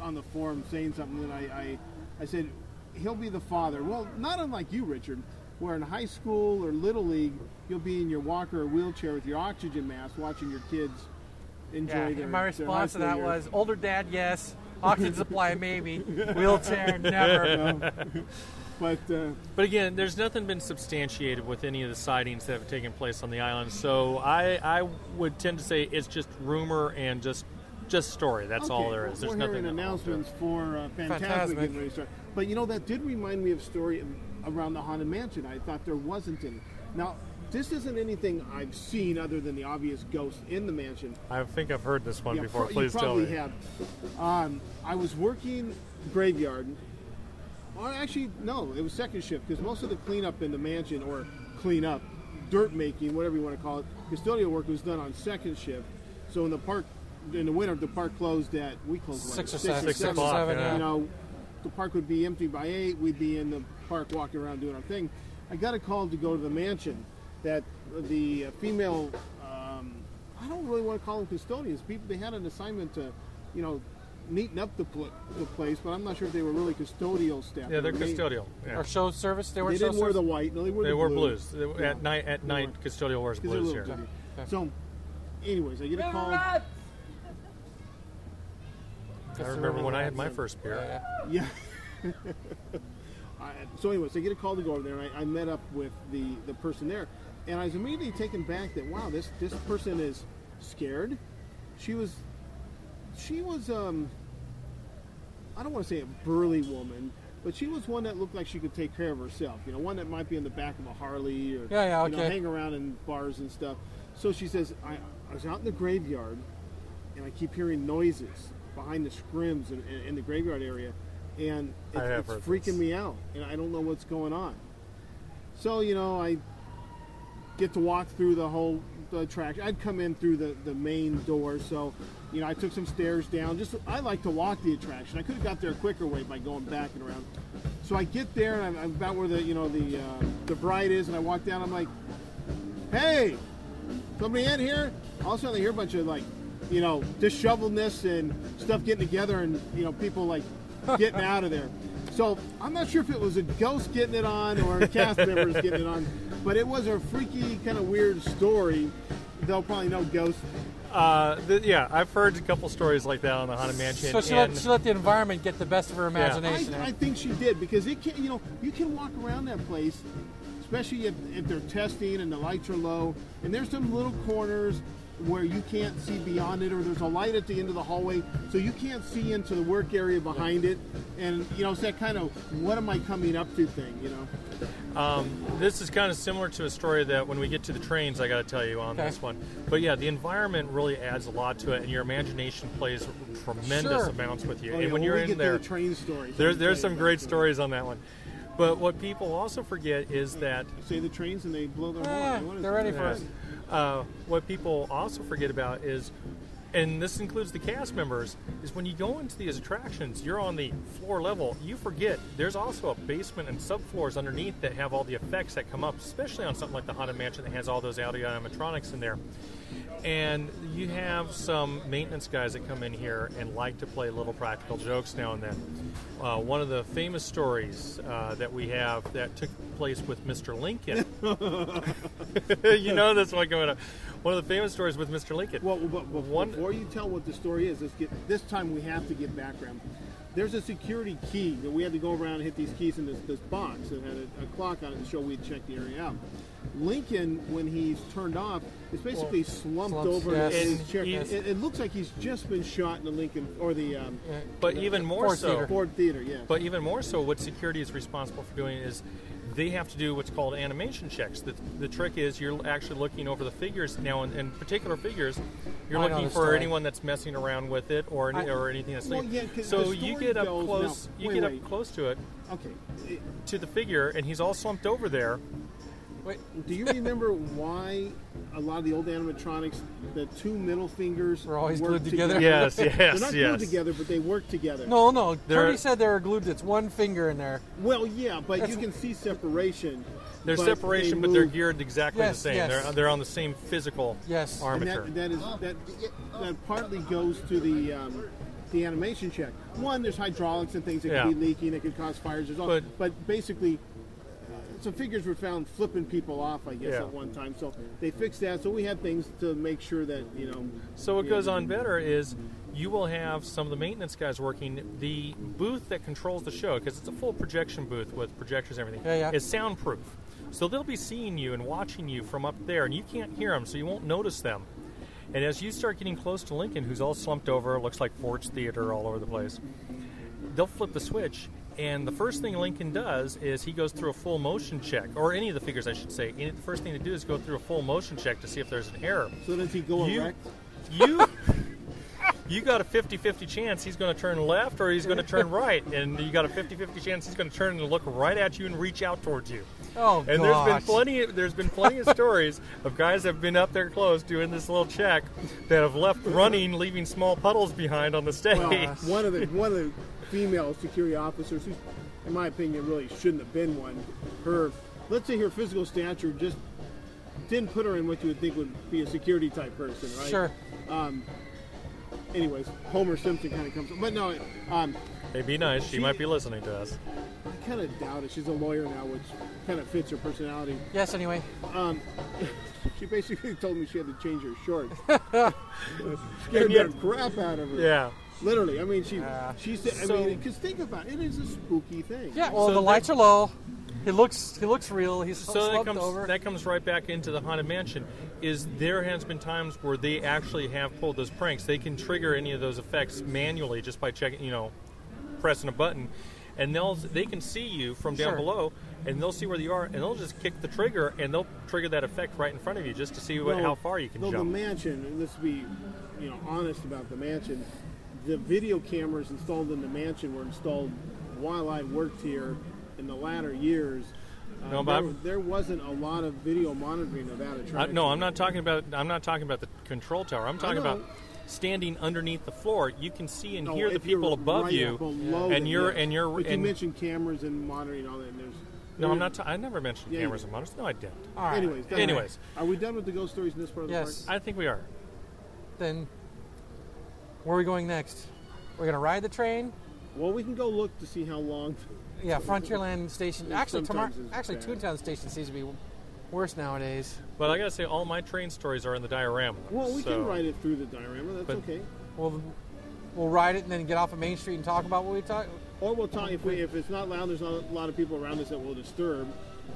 B: on the forum saying something that I, I I said he'll be the father. Well, not unlike you, Richard. Where in high school or little league, you'll be in your walker or wheelchair with your oxygen mask, watching your kids enjoy
A: Yeah,
B: their.
A: my response
B: high
A: to that was older dad, yes. Oxygen supply, maybe. Wheelchair, never.
B: But uh,
C: But again, there's nothing been substantiated with any of the sightings that have taken place on the island. So I, I would tend to say it's just rumor and just just story. That's all
B: Okay,
C: there
B: well.
C: There's
B: we're
C: nothing
B: hearing announcements for uh, Phantasmic.
A: Phantasmic.
B: getting ready to start. But you know that did remind me of story around the haunted mansion. I thought there wasn't any. Now this isn't anything I've seen other than the obvious ghost in the mansion.
C: I think I've heard this one
B: Yeah,
C: before.
B: pro-
C: Please
B: you
C: tell
B: probably
C: me.
B: have. Um, I was working graveyard. Well, actually, no, it was second shift because most of the cleanup in the mansion, or cleanup, dirt making, whatever you want to call it, custodial work was done on second shift. So in the park, in the winter, the park closed at we closed what,
A: Six or
B: six
A: seven.
C: Six o'clock,
A: seven,
C: yeah.
A: yeah.
B: You know, the park would be empty by eight. We'd be in the park walking around doing our thing. I got a call to go to the mansion that the uh, female, um, I don't really want to call them custodians. People they had an assignment to, you know, neaten up the, pl- the place, but I'm not sure if they were really custodial staff.
C: Yeah, they're
B: They-
C: custodial. Yeah.
A: Or show service. They were
B: They
A: show
B: didn't wear
A: service?
B: the white. No, they wore
C: They
B: the
C: wore
B: blues.
C: blues. They-
B: Yeah.
C: At night, at
B: They
C: night,
B: were-
C: custodial wears
B: 'Cause they're
C: blues here.
B: busy.
A: Okay.
B: So, anyways, I get a call.
C: I remember when I had my first beer.
A: Yeah,
B: Yeah. I, so, anyways, I get a call to go over there, and I, I met up with the, the person there, and I was immediately taken back that wow, this this person is scared. She was, she was um, I don't want to say a burly woman, but she was one that looked like she could take care of herself. You know, one that might be in the back of a Harley or
A: Yeah, yeah,
B: you know, hang around in bars and stuff. So she says, I, I was out in the graveyard, and I keep hearing noises behind the scrims in, in, in the graveyard area, and it, it's freaking
C: this.
B: me out, and I don't know what's going on. So you know, I get to walk through the whole the attraction. I'd come in through the, the main door, so you know I took some stairs down. Just I like to walk the attraction. I could have got there a quicker way by going back and around. So I get there and I'm, I'm about where the you know the uh, the bride is, and I walk down. I'm like, hey, somebody in here? All of a sudden I hear a bunch of like, you know, disheveledness and stuff getting together, and you know people like getting out of there. So I'm not sure if it was a ghost getting it on or a cast members getting it on, but it was a freaky kind of weird story. They'll probably know ghosts.
C: Uh, th- yeah, I've heard a couple stories like that on the Haunted Mansion.
A: So she let,
C: and-
A: she let the environment get the best of her imagination.
B: I, I think she did because it can, you know, you can walk around that place, especially if, if they're testing and the lights are low, and there's some little corners where you can't see beyond it, or there's a light at the end of the hallway, so you can't see into the work area behind it, and you know, it's that kind of what am I coming up to thing, you know.
C: Um, this is kind of similar to a story that when we get to the trains, I got to tell you on
A: Okay.
C: this one. But yeah, the environment really adds a lot to it, and your imagination plays tremendous
A: Sure.
C: amounts with you.
B: Oh,
C: and
B: yeah,
C: when
B: when
C: you're
B: we
C: in
B: get
C: there,
B: the train stories,
C: there's there's some great
B: about
C: stories on that one. But what people also forget is that
B: Say the trains and they blow their horn. What is
A: they're
B: it?
A: ready for
C: Yeah.
A: us.
C: Uh, what people also forget about is, and this includes the cast members, is when you go into these attractions, you're on the floor level. You forget there's also a basement and subfloors underneath that have all the effects that come up, especially on something like the Haunted Mansion that has all those audio animatronics in there. And you have some maintenance guys that come in here and like to play little practical jokes now and then. Uh, one of the famous stories uh, that we have that took place with Mr. Lincoln you know this one going up. One of the famous stories with Mr. Lincoln.
B: Well, but, but
C: One-
B: before you tell what the story is, let's get this time we have to give background. There's a security key that we had to go around and hit these keys in this, this box that had a, a clock on it to show we'd checked the area out. Lincoln, when he's turned off, is basically slumped
A: slumps,
B: over
A: yes.
B: in his chair.
C: he-
B: It, it looks like he's just been shot in the Lincoln or the um,
C: But even more
A: Ford
C: so,
A: Theater.
B: Ford Theater. Yeah.
C: But even more so, what security is responsible for doing is they have to do what's called animation checks. The, the trick is you're actually looking over the figures. Now, in, in particular figures, you're
A: I
C: looking for anyone that's messing around with it or any,
A: I-
C: or anything that's
B: Well,
C: like-
B: yeah,
C: So you get up
B: goes-
C: close.
B: now,
C: you
B: wait,
C: get
B: wait.
C: up close to it
B: okay. It-
C: to the figure, and he's all slumped over there.
A: Wait,
B: Do you remember why a lot of the old animatronics, the two middle fingers
A: Were always glued together?
C: Yes, yes, They're
B: not
C: yes.
B: glued together, but they work together.
A: no, no.
C: They're-
A: Tony said they were glued. It's one finger in there.
B: Well, yeah, but
A: That's-
B: you can see separation.
C: There's
B: but
C: separation,
B: they
C: but they're geared exactly
A: Yes,
C: the same.
A: yes.
C: They're they're on the same physical
A: Yes. And
B: And
C: armature.
B: that, that is that that partly goes to the um, the animation check. One, there's hydraulics and things that
C: Yeah.
B: could be leaking, that could cause fires. There's all,
C: But-
B: but, basically, some figures were found flipping people off, I guess,
C: Yeah.
B: at one time. So they fixed that. So we had things to make sure that you know.
C: So what
B: yeah,
C: goes on better is you will have some of the maintenance guys working the booth that controls the show because it's a full projection booth with projectors and everything.
A: Yeah, yeah.
C: Is soundproof, so they'll be seeing you and watching you from up there, and you can't hear them, so you won't notice them. And as you start getting close to Lincoln, who's all slumped over, looks like Ford's Theater all over the place, they'll flip the switch. And the first thing Lincoln does is he goes through a full motion check, or any of the figures, I should say. And the first thing to do is go through a full motion check to see if there's an error
B: So does he go
C: you,
B: erect?
C: you you got a 50-50 chance he's going to turn left or he's going to turn right and you got a 50-50 chance he's going to turn and look right at you and reach out towards you
A: Oh,
C: and there's been
A: gosh.
C: plenty there's been plenty of stories of guys that have been up there close doing this little check that have left running leaving small puddles behind on the stage
B: Well, one of the one of the female security officers, who, in my opinion, really shouldn't have been one. Her, let's say, her physical stature just didn't put her in what you would think would be a security type person, right?
A: Sure.
B: Um, anyways, Homer Simpson kind of comes, but no, um,
C: hey be nice she
B: She-
C: might be listening to us
B: I kind of doubt it. She's a lawyer now, which kind of fits her personality.
A: Yes. Anyway.
B: She basically told me she had to change her shorts. Scared the crap out of her.
C: yeah
B: Literally, I mean, she
A: Yeah.
B: she said, I
C: So-
B: mean, because think about it, it is a spooky thing.
A: Yeah. Well,
C: So
A: the
C: that-
A: lights are low. He looks. He looks real. He's
C: so that comes
A: over.
C: that comes right back into the haunted mansion. Is there has been times where they actually have pulled those pranks. They can trigger any of those effects manually just by checking, you know, pressing a button, and they'll they can see you from down
A: Sure.
C: below, and they'll see where you are, and they'll just kick the trigger, and they'll trigger that effect right in front of you just to see what,
B: Well,
C: how far you can
B: though
C: jump.
B: the mansion, and let's be, you know, honest about the mansion. The video cameras installed in the mansion were installed while I worked here in the latter years. Uh,
C: No, but
B: there, there wasn't a lot of video monitoring of that
C: Uh, no, I'm not talking about. I'm not talking about the control tower. I'm talking about standing underneath the floor. You can see and
B: No,
C: hear the
B: if you're
C: people above
B: right
C: you,
B: up below
C: and
B: them,
C: you're
B: yes.
C: and you're.
B: But you
C: and-
B: mentioned cameras and monitoring all that. And there's
C: no, I'm not. ta- I never mentioned
B: Yeah,
C: cameras and monitors. No, I didn't.
A: All right.
B: Anyways,
C: Anyways.
B: matter. are we done with the ghost stories in this part of the
A: Yes.
B: park?
C: I think we are.
A: Then, where are we going next? We're gonna ride the train.
B: Well, we can go look to see how long.
A: Yeah, Frontierland Station. Actually, tomorrow. Actually,
B: bad.
A: Toontown Station seems to be worse nowadays.
C: But I gotta say, all my train stories are in the diorama.
B: Well, we
C: so-
B: can ride it through the diorama. That's
C: But-
B: okay.
A: We'll we'll ride it and then get off of Main Street and talk about what we talk.
B: Or we'll talk if we if it's not loud. There's not a lot of people around us that will disturb.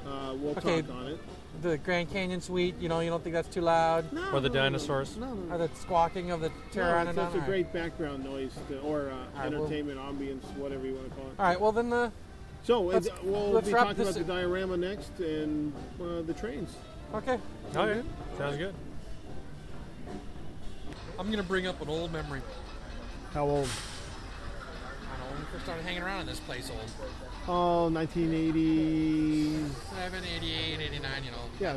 B: Uh, we'll
A: Okay.
B: talk on it.
A: The Grand Canyon Suite. You know, you don't think that's too loud,
B: No,
C: Or the
B: no, no,
C: dinosaurs.
B: No, no,
A: or the squawking of the
B: No,
A: pterodon.
B: it's, that's a
A: All right.
B: great background noise, to, or uh,
A: right, well-
B: entertainment ambience, whatever you want to call it.
A: All right. Well, then the
B: So
A: Let's-
B: uh, we'll
A: let's
B: be talking
A: this-
B: about the diorama next and uh, the trains.
A: okay.
C: Oh yeah, sounds good.
A: I'm gonna bring up an old memory.
B: How old?
A: I don't know when we first started hanging around in this place. Old.
B: Oh, 1980s.
A: 7, 88, 89, you know.
B: Yeah.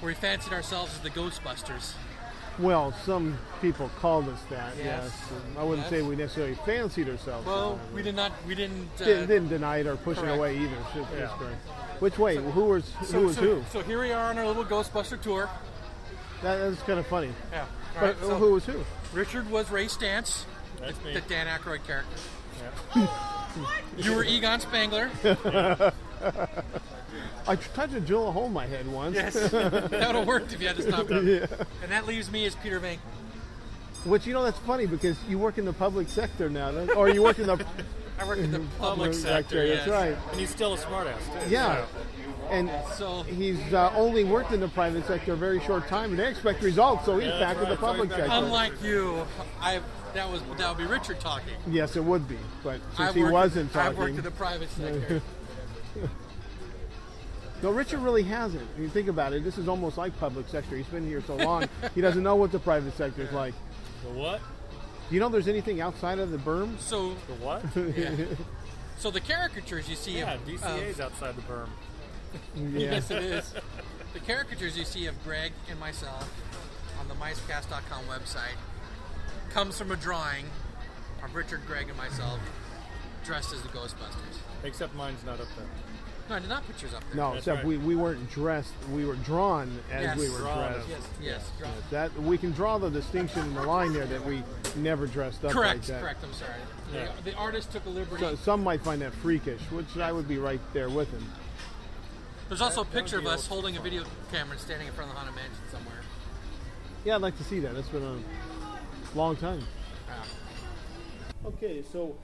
A: Where we fancied ourselves as the Ghostbusters.
B: Well, some people called us that.
A: Yes.
B: Yes. I wouldn't
A: Yes.
B: say we necessarily fancied ourselves.
A: Well,
B: that.
A: we did not, we didn't. Uh,
B: didn't, didn't deny it or push
A: correct.
B: it away either. It's just- it's
C: Yeah.
B: correct. Which way? who was
A: so,
B: who was
A: so,
B: who?
A: So here we are on our little Ghostbuster tour.
B: That, that's kind of funny.
A: Yeah.
B: But
A: Right, so
B: who was who?
A: Richard was Ray Stantz,
C: That's
A: the,
C: me.
A: the Dan Aykroyd character. You were Egon Spengler.
B: I tried to drill a hole in my head once.
A: Yes. that would have worked if you had to stop it.
B: yeah.
A: And that leaves me as Peter Vink.
B: Which you know that's funny because you work in the public sector now, or you work in the
A: I work in the public
F: Public
A: sector.
F: sector,
B: that's right.
F: And he's still a smartass too.
B: Yeah. And
A: So
B: he's uh, only worked in the private sector a very short time, and they expect results, so he's
F: Yeah,
B: back
F: that's
B: in the
F: right. So
B: public sector.
A: unlike you, I that was that would be Richard talking.
B: yes, it would be, but since
A: I've
B: he
A: worked-
B: wasn't talking,
A: I've worked in the private sector.
B: no, Richard really hasn't. If you think about it, this is almost like public sector. He's been here so long, he doesn't know what the private sector is like.
F: The what?
B: Do you know there's anything outside of the berm?
A: so
F: The what?
A: yeah. so the caricatures you see
F: yeah,
A: of,
F: DCA's
A: of
F: outside the berm.
B: Yeah.
A: yes it is. The caricatures you see of Greg and myself on the micecast.com website comes from a drawing of Richard, Greg, and myself dressed as the Ghostbusters.
F: Except mine's not up there.
A: No, I did not put yours up there.
B: No,
F: That's
B: except
F: right.
B: we, we weren't dressed. We were drawn as
A: Yes.
B: we were
F: Drawn
B: dressed.
A: Yes, yes. draw-
B: That we can draw the distinction in the line there that we never dressed up
A: Correct,
B: like that.
A: correct. I'm sorry.
F: Yeah.
A: The, the artist took a liberty.
B: So some might find that freakish, which I would be right there with him.
A: There's also a
F: That- that
A: picture of us
F: old
A: holding a video camera and standing in front of the Haunted Mansion somewhere.
B: Yeah, I'd like to see that. That's been a long time. Okay, so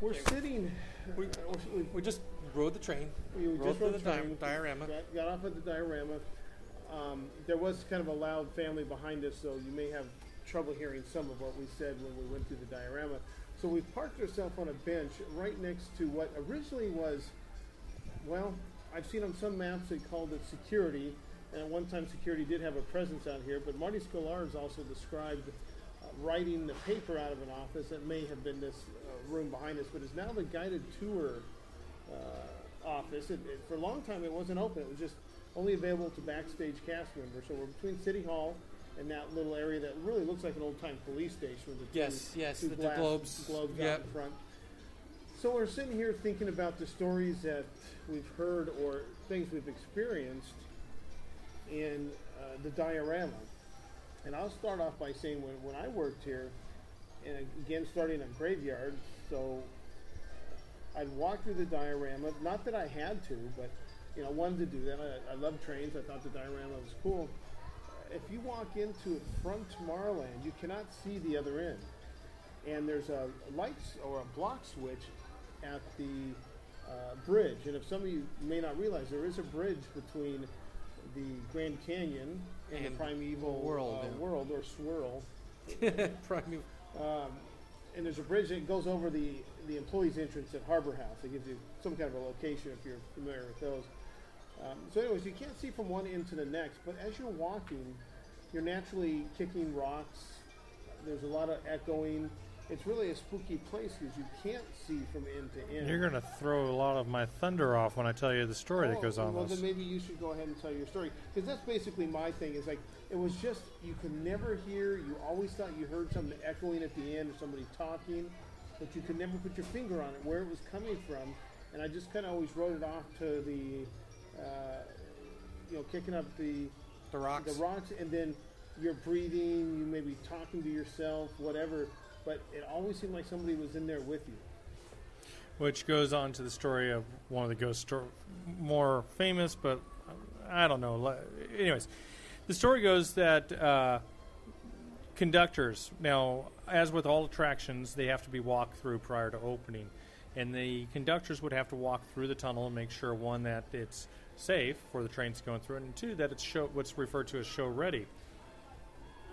B: we're sitting.
A: We, we just rode the train.
B: We
A: rode
B: just rode
A: the
B: the
A: di- diorama.
B: Got, got off at the diorama. Um, there was kind of a loud family behind us, so you may have trouble hearing some of what we said when we went through the diorama. So we parked ourselves on a bench right next to what originally was, well, I've seen on some maps they called it security, and at one time security did have a presence out here, but Marty Sklar has also described uh, writing the paper out of an office that may have been this uh, room behind us, but is now the guided tour uh, office. It, it, for a long time, it wasn't open. It was just only available to backstage cast members. So we're between City Hall and that little area that really looks like an old time police station with the two,
A: Yes, yes,
B: two
A: the- the
B: glass
A: globes.
B: globes out in front. So we're sitting here thinking about the stories that we've heard or things we've experienced in uh, the diorama. And I'll start off by saying when, when I worked here, and again starting on graveyard, so I'd walk through the diorama. Not that I had to, but you know, I wanted to do that. I, I love trains. I thought the diorama was cool. If you walk into front Tomorrowland, you cannot see the other end, and there's a light s- or a block switch at the uh, bridge. And if some of you may not realize, there is a bridge between the Grand Canyon And the primeval
A: world,
B: uh,
A: yeah.
B: world or swirl.
A: Prime-
B: Um, and there's a bridge that goes over the, the employees' entrance at Harbor House. It gives you some kind of a location if you're familiar with those. Um, so, anyways, you can't see from one end to the next, but as you're walking, you're naturally kicking rocks. There's a lot of echoing. It's really a spooky place because you can't see from end to end.
C: You're going to throw a lot of my thunder off when I tell you the story that
B: Oh,
C: goes on
B: Well,
C: this.
B: then maybe you should go ahead and tell your story because that's basically my thing. Is like it was just you could never hear. You always thought you heard something echoing at the end or somebody talking, but you could never put your finger on it where it was coming from. And I just kind of always wrote it off to the, uh, you know, kicking up the
A: the rocks.
B: the rocks, and then you're breathing. You may be talking to yourself, whatever. But it always seemed like somebody was in there with you.
C: Which goes on to the story of one of the ghost sto- more famous, but I don't know. Anyways, the story goes that uh, conductors, now, as with all attractions, they have to be walked through prior to opening. And the conductors would have to walk through the tunnel and make sure, one, that it's safe for the trains going through it, and two, that it's show, what's referred to as show ready.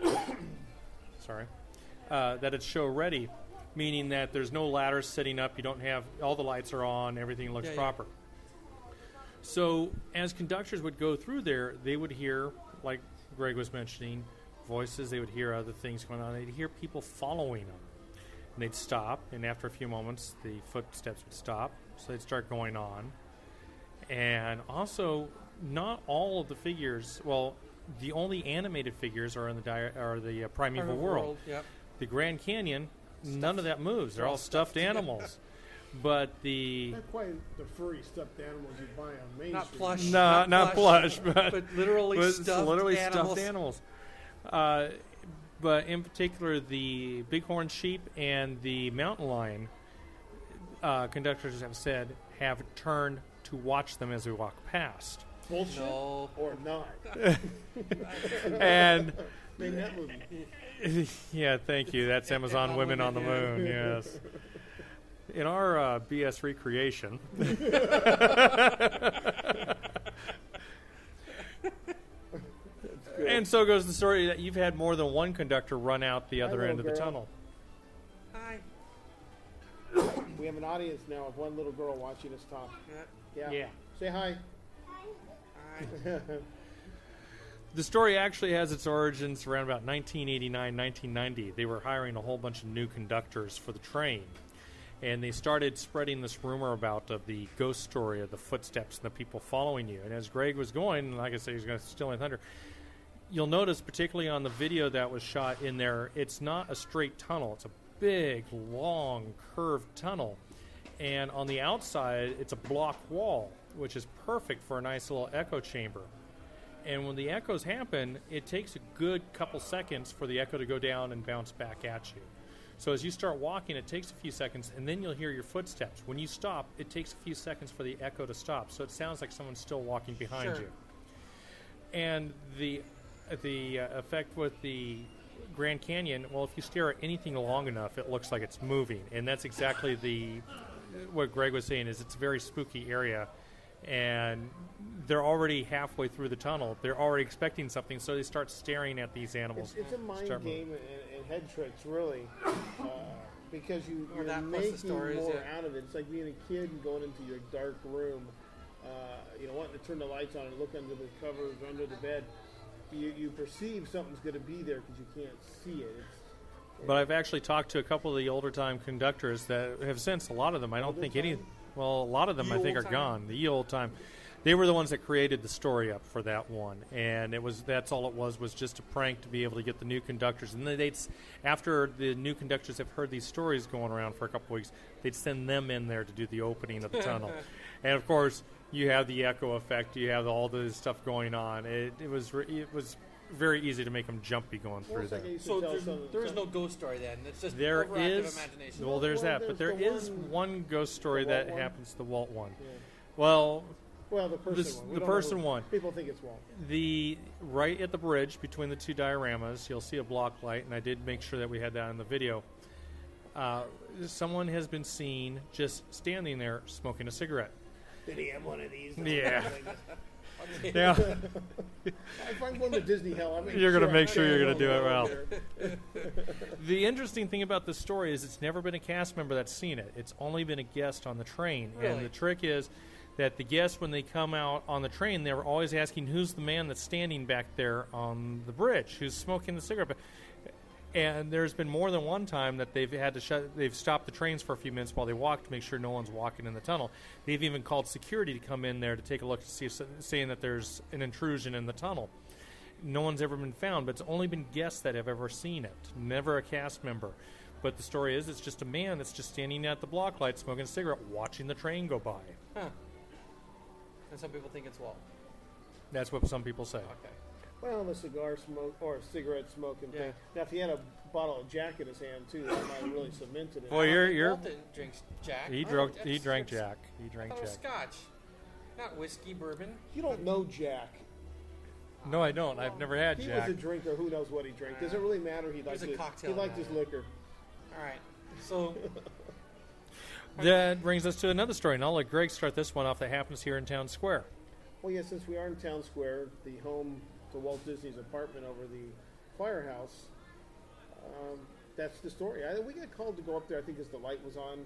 C: Sorry. Uh, that it's show ready, meaning that there's no ladders sitting up, you don't have all the lights are on, everything looks
A: Yeah, yeah.
C: proper. So, as conductors would go through there, they would hear, like Greg was mentioning, voices, they would hear other things going on, they'd hear people following them. And they'd stop, and after a few moments, the footsteps would stop, so they'd start going on. And also, not all of the figures, well, the only animated figures are in the di- are the uh, primeval
A: Primeval
C: world.
A: Yep.
C: The Grand Canyon, none of that moves. They're all stuffed animals. But the
B: Not quite the furry stuffed animals you buy on Main
A: Not
B: Street.
A: plush.
C: no, not, plush, but,
A: but literally
C: but
A: stuffed
C: literally
A: animals.
C: stuffed animals. Uh, but in particular, the bighorn sheep and the mountain lion, uh, conductors have said, have turned to watch them as we walk past.
B: Bullshit
A: No.
B: or not.
C: And
B: Name that movie.
C: yeah, thank you. That's Amazon Women on the Moon. Yes. in our uh, BS recreation. and so goes the story that you've had more than one conductor run out the other
B: Hello,
C: end of the
B: girl.
C: tunnel.
A: Hi.
B: We have an audience now of one little girl watching us talk. Yeah.
C: Yeah.
B: Say hi.
A: Hi.
C: The story actually has its origins around about 1989, 1990. They were hiring a whole bunch of new conductors for the train. And they started spreading this rumor about of the ghost story of the footsteps and the people following you. And as Greg was going, like I said, he's going to steal my thunder. You'll notice, particularly on the video that was shot in there, it's not a straight tunnel. It's a big, long, curved tunnel. And on the outside, it's a block wall, which is perfect for a nice little echo chamber. And when the echoes happen, it takes a good couple seconds for the echo to go down and bounce back at you. So as you start walking, it takes a few seconds, and then you'll hear your footsteps. When you stop, it takes a few seconds for the echo to stop. So it sounds like someone's still walking behind
A: Sure.
C: you. And the the uh, effect with the Grand Canyon, well, if you stare at anything long enough, it looks like it's moving, and that's exactly the what Greg was saying. Is it's a very spooky area, and they're already halfway through the tunnel. They're already expecting something, so they start staring at these animals.
B: It's, it's a mind
C: Start
B: game and, and head tricks, really, uh, because you,
A: Or
B: you're
A: that
B: making
A: stories,
B: more
A: yeah.
B: out of it. It's like being a kid and going into your dark room, uh, you know, wanting to turn the lights on and look under the covers or under the bed. You, you perceive something's going to be there because you can't see it. It's,
C: But I've actually talked to a couple of the older time conductors that have since a lot of them. I don't
B: Older
C: think any. Well, a lot of them
A: The
C: I think are
A: time?
C: gone. The old time. They were the ones that created the story up for that one, and it was that's all it was was just a prank to be able to get the new conductors. And then they'd after the new conductors have heard these stories going around for a couple weeks, they'd send them in there to do the opening of the tunnel. And of course, you have the echo effect. You have all this stuff going on. It, it was it was very easy to make them jumpy going through
B: it's
C: there.
A: So there's, there is no ghost story then. It's just
C: There
A: overactive
C: is
A: imagination.
C: well, there's
B: Well,
C: that, but
B: there's
C: there
B: the
C: is
B: one-
C: one ghost story that
B: one?
C: happens. The Walt one.
B: Yeah.
C: Well,
B: Well, the person
C: This-
B: one. We
C: the person one.
B: People think it's Walt.
C: the right at the bridge between the two dioramas, you'll see a block light, and I did make sure that we had that in the video. Uh, someone has been seen just standing there smoking a cigarette.
B: Did he have one of these?
C: Yeah.
A: Okay.
C: Now,
B: if I'm going to Disney Hell, I'm
C: You're gonna make sure you're
B: gonna
C: gonna do it well. the interesting thing about this story is it's never been a cast member that's seen it. It's only been a guest on the train,
A: Really?
C: and the trick is that the guests, when they come out on the train, they're always asking who's the man that's standing back there on the bridge, who's smoking the cigarette. And there's been more than one time that they've had to shut, they've stopped the trains for a few minutes while they walk to make sure no one's walking in the tunnel. They've even called security to come in there to take a look to see if, saying that there's an intrusion in the tunnel. No one's ever been found, but it's only been guests that have ever seen it, never a cast member. But the story is it's just a man that's just standing at the block light smoking a cigarette, watching the train go by.
A: Huh. And some people think it's Walt.
C: That's what some people say.
A: Okay.
B: Well, the cigar smoke or cigarette smoking
A: Yeah.
B: thing. Now, if he had a bottle of Jack in his hand too, that might have really cemented it.
C: Well, you're-
A: Walt
C: you're-
A: didn't drinks Jack.
C: He
A: Oh,
C: drank. He drank Jack. He drank Jack.
A: Scotch, not whiskey, bourbon.
B: you don't know Jack.
C: No, I don't. I've never had
B: He
C: Jack.
B: He was a drinker. Who knows what he drank? Does it really matter? He liked
A: a
B: his,
A: cocktail
B: He liked
A: guy.
B: his liquor.
A: All right. So
C: That brings us to another story, and I'll let Greg start this one off. That happens here in Town Square.
B: Well, yeah, since we are in Town Square, the home to Walt Disney's apartment over the firehouse, um, that's the story. I, we got called to go up there. I think as the light was on.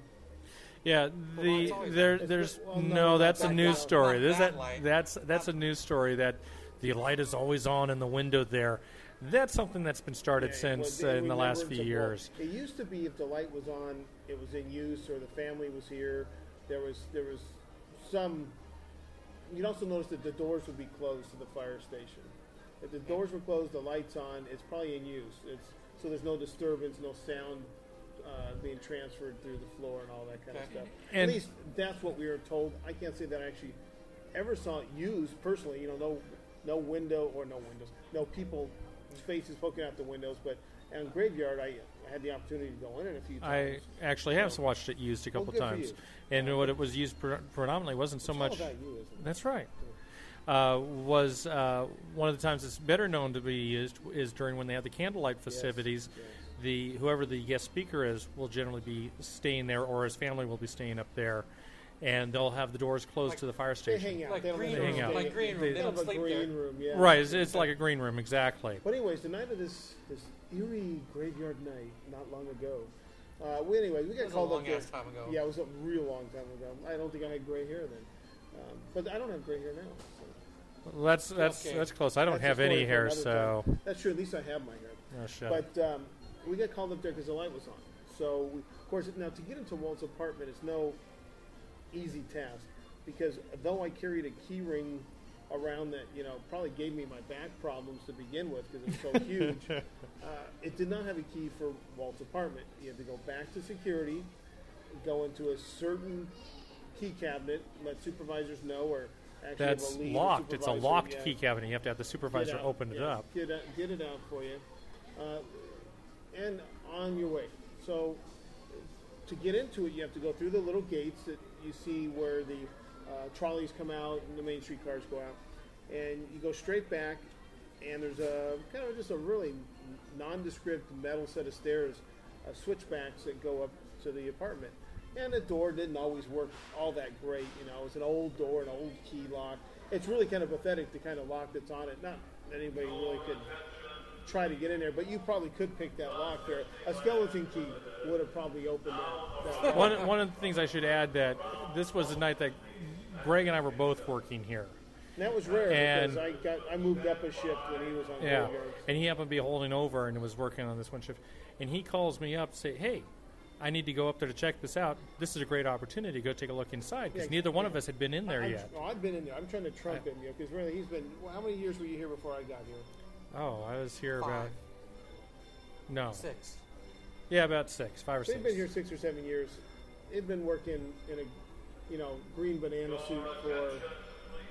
C: Yeah,
A: Well,
C: the
A: it's always-
C: there
B: it's-
C: there's
B: well, no,
C: no, that's a news
B: light.
C: story.
A: Not that
C: that that's that's a news story that the light is always on in the window there. That's something that's been started
B: Yeah,
C: since
B: well,
C: uh, in the last few years.
B: Walt. It used to be if the light was on, it was in use, or the family was here. There was there was some. You'd also notice that the doors would be closed to the fire station. If the doors were closed, the lights on, it's probably in use. It's so there's no disturbance, no sound uh, being transferred through the floor and all that kind of stuff.
C: And-
B: At least that's what we were told. I can't say that I actually ever saw it used personally. You know, no no window or no windows, no people faces poking out the windows. But on Graveyard, I, I had the opportunity to go in it a few times.
C: I actually have watched it used a
B: Well,
C: couple
B: good for
C: times,
B: you.
C: and what it was used pre- predominantly wasn't so
B: It's
C: much.
B: about you, isn't it?
C: That's right. Uh, was uh, one of the times it's better known to be used is during when they have the candlelight festivities.
B: yes.
C: the whoever the guest speaker is will generally be staying there, or his family will be staying up there, and they'll have the doors closed
A: Like-
C: to the fire station.
B: They
C: station.
B: hang out.
A: Like
B: they
A: green
B: have
C: room,
B: to
C: like
A: green room.
B: They,
A: They don't
B: a
A: sleep
B: green
A: there.
B: room. Yeah.
C: Right, it's, it's like a green room, exactly.
B: But anyways, the night of this this eerie graveyard night, not long ago. Uh, we, anyways, we
A: It
B: got
A: was a
B: called
A: long
B: up there.
A: ass time ago.
B: Yeah, it was a real long time ago. I don't think I had gray hair then, um, but I don't have gray hair now.
C: Well, that's that's
A: Okay.
C: that's close. I don't
B: That's
C: have any hair, so
B: time. That's true. At least I have my hair.
C: oh.
B: But um, we got called up there because the light was on. So, we, of course, now to get into Walt's apartment is no easy task because though I carried a key ring around that, you know, probably gave me my back problems to begin with because it was so huge, uh, it did not have a key for Walt's apartment. You had to go back to security, go into a certain key cabinet, let supervisors know, or
C: that's locked. It's a locked
B: yeah,
C: key cabinet. You have to have the supervisor
B: out,
C: open it up.
B: Get, out, get it out for you. Uh, and on your way. So to get into it, you have to go through the little gates that you see where the uh, trolleys come out and the Main Street cars go out. And you go straight back, and there's a kind of just a really nondescript metal set of stairs, uh, switchbacks that go up to the apartment. And the door didn't always work all that great. You know, it's an old door, an old key lock. It's really kind of pathetic, the kind of lock that's on it. Not anybody really could try to get in there, but you probably could pick that lock there. A skeleton key would have probably opened that. that
C: one one of the things I should add that this was the night that Greg and I were both working here.
B: And that was rare
C: And-
B: because I got I moved up a shift when he was on
C: Yeah,
B: graveyards.
C: and he happened to be holding over and was working on this one shift. And he calls me up, say, "Hey, I need to go up there to check this out. This is a great opportunity to go take a look inside because
B: Yeah,
C: neither one
B: yeah.
C: of us had been in there
B: I'm,
C: yet."
B: Oh, I've been in there. I'm trying to trump him, because really he's been. Well, how many years were you here before I got here?
C: Oh, I was here about no,
A: six.
C: yeah, about six, five or
B: So
C: six.
B: he'd been here six or seven years. He'd been working in a, you know, green banana suit for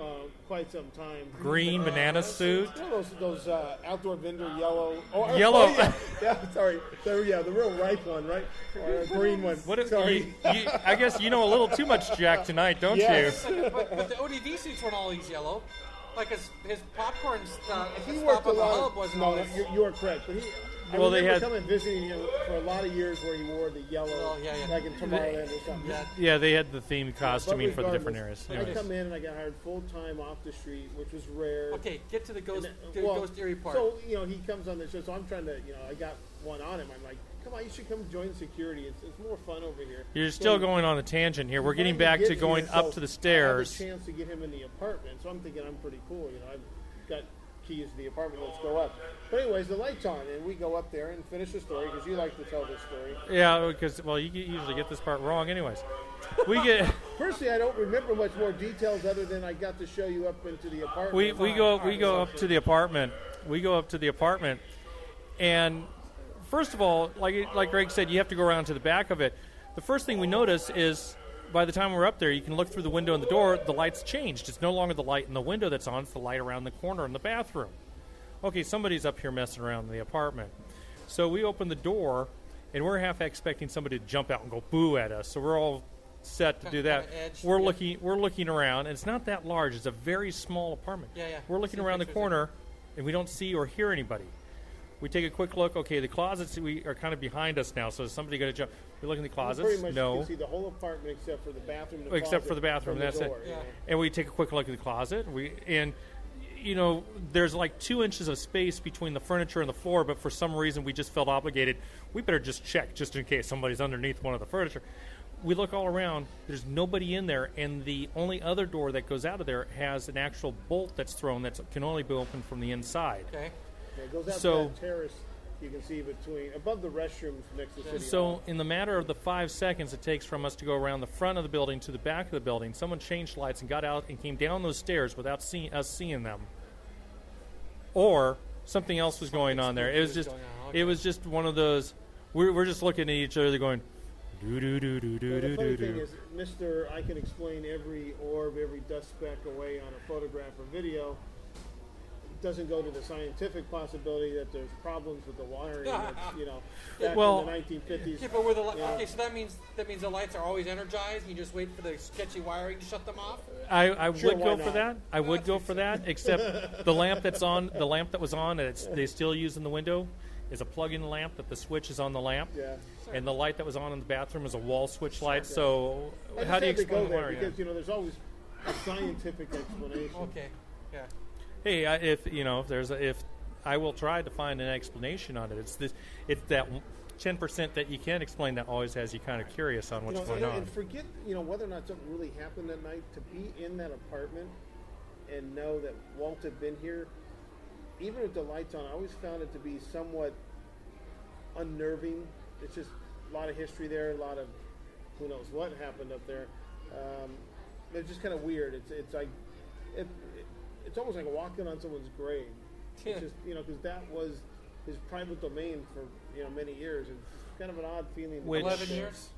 B: uh, quite some time.
C: Green banana suit.
B: You know those those uh, outdoor vendor yellow. Oh,
C: Yellow.
B: Oh, yeah. yeah, sorry. So yeah, the real ripe one, right? Or a green one.
C: What? If,
B: sorry.
C: you, you, I guess you know a little too much Jack tonight, don't
B: Yes.
C: you?
A: but, but the ODV suits weren't always yellow. Like his his popcorn stuff, if
B: he
A: the
B: worked a
A: the
B: lot. Of,
A: wasn't
B: no, you're, you are correct. But he, I
C: Well, they
B: remember
C: had-
B: coming visiting him for a lot of years where he wore the yellow,
A: Oh, yeah, yeah.
B: like in Tomorrowland or something.
A: Yeah.
C: Yeah, they had the themed
B: But
C: costuming for the different
B: regardless,
C: areas.
B: I
C: Anyways.
B: come in and I got hired full time off the street, which was rare.
A: Okay, get to the ghost,
B: then- uh,
A: the
B: well,
A: ghost eerie part.
B: So you know he comes on the show, so I'm trying to you know I got one on him. I'm like, come on, you should come join security. It's, it's more fun over here.
C: You're
B: So
C: still
B: he-
C: going on a tangent here. We're getting back to
B: gets
C: going
B: here,
C: up
B: so
C: to the
B: I
C: stairs.
B: a chance to get him in the apartment, so I'm thinking I'm pretty cool. You know, I've got keys to the apartment. Let's go up. But anyways, the lights on, and we go up there and finish the story because you like to tell this story.
C: Yeah, because well, you usually get this part wrong, anyways. We get
B: Personally, I don't remember much more details other than I got to show you up into the apartment.
C: we, we go we go up to the apartment. We go up to the apartment, and first of all, like like Greg said, you have to go around to the back of it. The first thing we notice is by the time we're up there, you can look through the window in the door. The light's changed. It's no longer the light in the window that's on. It's the light around the corner in the bathroom. Okay, somebody's up here messing around in the apartment. So we open the door, and we're half expecting somebody to jump out and go boo at us. So we're all set to do that.
A: Kinda
C: We're
A: yeah.
C: looking we're looking around, and it's not that large. It's a very small apartment.
A: Yeah, yeah.
C: We're looking
A: Seen
C: around the corner, and we don't see or hear anybody. We take a quick look. Okay, the closets we are kind of behind us now. So is somebody going to jump? We look in the
B: Pretty
C: closets.
B: much you
C: No.
B: can see the whole apartment except for the bathroom. The
C: Except for the bathroom,
B: from the
C: that's it.
A: Yeah.
C: and we take a quick look at the closet. We and you know there's like two inches of space between the furniture and the floor, but for some reason we just felt obligated. We better just check just in case somebody's underneath one of the furniture. We look all around. There's nobody in there, and the only other door that goes out of there has an actual bolt that's thrown that can only be opened from the inside.
A: okay.
B: Yeah, it goes out
C: So-
B: to that terrace you can see between above the restrooms next to City
C: So,
B: Hall.
C: in the matter of the five seconds it takes from us to go around the front of the building to the back of the building, someone changed lights and got out and came down those stairs without seeing us seeing them. Or something else was going on there. It was just, it was just one of those. We're, we're just looking at each other, going, do do do do do
B: Well, the
C: do
B: funny
C: do
B: thing
C: do.
B: is, Mister, I can explain every orb, every dust speck away on a photograph or video. It doesn't go to the scientific possibility that there's problems with the wiring. That's, you know, back
C: Well-
B: in the 1950s.
A: Yeah, but were the li-
B: Yeah.
A: okay? So that means that means the lights are always energized. And you just wait for the sketchy wiring to shut them off.
C: I, I
B: Sure,
C: would
B: why
C: go for
B: not?
C: that. I would go for that, except the lamp that's on, the lamp that was on, and it's, they still use in the window, is a plug-in lamp that the switch is on the lamp,
B: Yeah.
C: and the light that was on in the bathroom is a wall switch light. So
B: I just
C: how do you
B: had to go
C: explain
B: there
C: why?
B: because you know there's always a scientific explanation.
A: Okay. Yeah.
C: Hey, I, if you know, if there's a, if I will try to find an explanation on it. It's this, it's that ten percent that you can't explain that always has you kind of curious on
B: You
C: what's
B: know,
C: going
B: and,
C: on.
B: and forget you know whether or not something really happened that night. To be in that apartment and know that Walt had been here, even with the lights on, I always found it to be somewhat unnerving. It's just a lot of history there, a lot of who knows what happened up there. Um, it's just kind of weird. It's it's like it, it, it's almost like walking on someone's grave.
A: Yeah.
B: It's just you know because that was his private domain for you know many years. It's kind of an odd feeling.
C: Which-
A: Eleven years.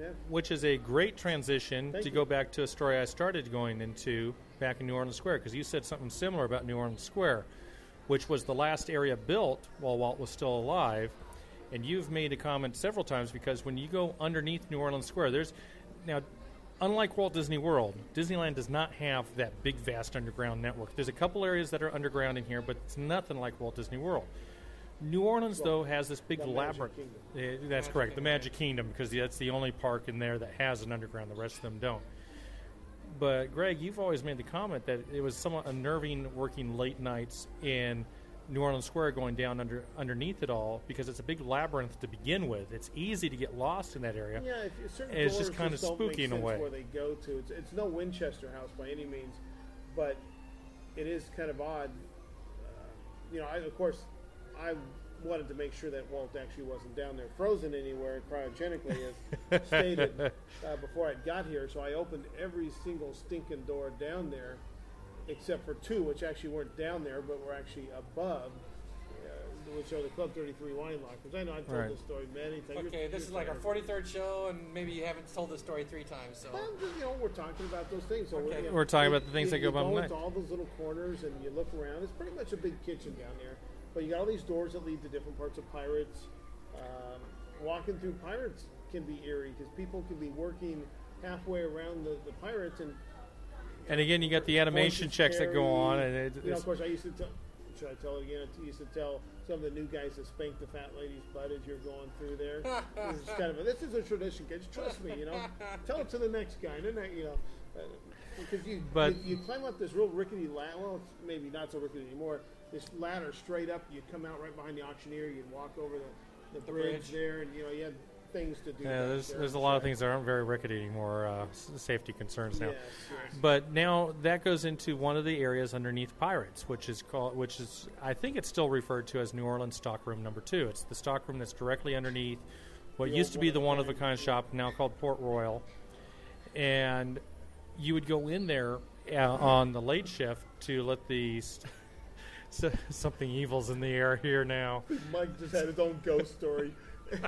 B: Yeah.
C: which is a great transition
B: Thank
C: to
B: you.
C: go back to a story I started going into back in New Orleans Square because you said something similar about New Orleans Square, which was the last area built while Walt was still alive. And you've made a comment several times because when you go underneath New Orleans Square, there's now, unlike Walt Disney World, Disneyland does not have that big, vast underground network. There's a couple areas that are underground in here, but it's nothing like Walt Disney World. New Orleans, though, has this big labyrinth. Eh, that's
A: Magic
C: correct, the Magic Kingdom, because that's the only park in there that has an underground. The rest of them don't. But Greg, you've always made the comment that it was somewhat unnerving working late nights in New Orleans Square, going down under underneath it all, because it's a big labyrinth to begin with. It's easy to get lost in that area.
B: Yeah, if, if certain
C: And it's just
B: doors
C: kinda spooky in a way.
B: Where they go to, it's, it's no Winchester House by any means, but it is kind of odd. Uh, you know, I, of course, I wanted to make sure that Walt actually wasn't down there frozen anywhere cryogenically, as stated uh, before I got here. So I opened every single stinking door down there, except for two, which actually weren't down there, but were actually above. Uh, which are the Club 33 wine lockers. I know I've told
C: Right.
B: this story many times.
A: Okay,
B: You're-
A: this is
B: you're
A: like our
B: tired.
A: 43rd show, and maybe you haven't told the story three times. So
B: Well, you know, we're talking about those things. So
A: Okay.
B: you know,
C: We're talking
B: you-
C: about the things
B: you,
C: that go
B: you
C: by
B: go
C: night.
B: into all those little corners, and you look around. It's pretty much a big kitchen down there, but you got all these doors that lead to different parts of Pirates. Um, walking through Pirates can be eerie because people can be working halfway around the, the Pirates, and
C: And again, you got the animation
B: voices
C: checks that go on, and it,
B: you know,
C: it's,
B: of course, I used to tell. Should I tell it again? I used to tell some of the new guys to spank the fat lady's butt as you're going through there. this is kind of a, this is a tradition, kids. Trust me, you know. Tell it to the next guy, and then that, you know, uh, because you,
C: But-
B: you you climb up this real rickety ladder. Well, it's maybe not so rickety anymore. This ladder straight up. You'd come out right behind the auctioneer. You'd walk over the, the,
A: The
B: bridge,
A: bridge.
B: there, and you know you had things to do.
C: yeah, there's
B: there.
C: there's a lot of things that aren't very rickety anymore. Uh, safety concerns now.
B: Yes.
C: But now that goes into one of the areas underneath Pirates, which is called, which is, I think it's still referred to as New Orleans Stockroom Number Two. It's the stockroom that's directly underneath what
B: The
C: used to be the one of a
B: one-of-a-kind,
C: shop, now called Port Royal. And you would go in there uh, on the late shift to let the st- something evil's in the air here now.
B: Mike just had his own ghost story.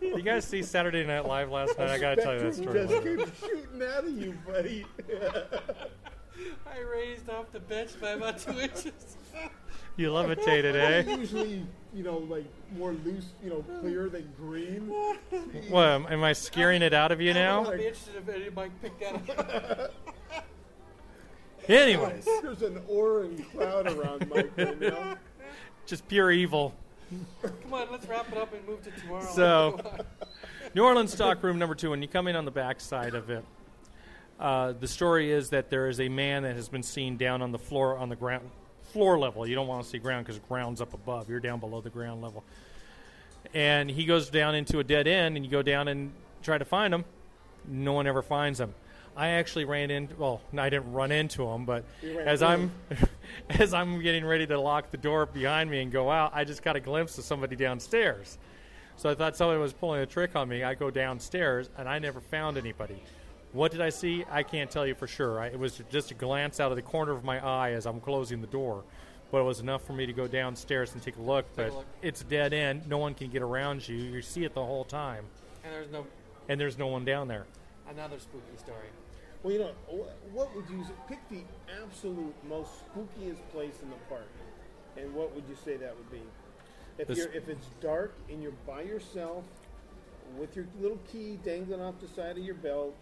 C: You guys see Saturday Night Live last night? I gotta tell you that story.
B: just
C: later.
B: keeps shooting out of you, buddy.
A: I raised off the bench by about two inches.
C: You levitated, eh?
B: Usually, you know, like more loose, you know, clear than green.
C: What? am- Am I scaring it out of you now?
A: I'd be interested if anybody picked that up.
C: Anyways,
B: There's an orange cloud around Mike right now.
C: just pure evil.
A: Come on, let's wrap it up and move to tomorrow.
C: So- New Orleans stockroom number two. When you come in on the back side of it, uh, the story is that there is a man that has been seen down on the floor on the ground floor level. You don't want to see ground because ground's up above. You're down below the ground level, and he goes down into a dead end, and you go down and try to find him. No one ever finds him. I actually ran into well, I didn't run into him, but as I'm as I'm getting ready to lock the door behind me and go out, I just got a glimpse of somebody downstairs. So I thought somebody was pulling a trick on me. I go downstairs and I never found anybody. What did I see? I can't tell you for sure. I, it was just a glance out of the corner of my eye as I'm closing the door. But it was enough for me to go downstairs and take a look.
A: Take a
C: but
A: look.
C: it's dead end. No one can get around you. You see it the whole time.
A: and there's no
C: And there's no one down there.
A: another spooky story.
B: Well, you know, what would you say? Pick the absolute most spookiest place in the park, and what would you say that would be? If
C: This-
B: you're if it's dark and you're by yourself, with your little key dangling off the side of your belt,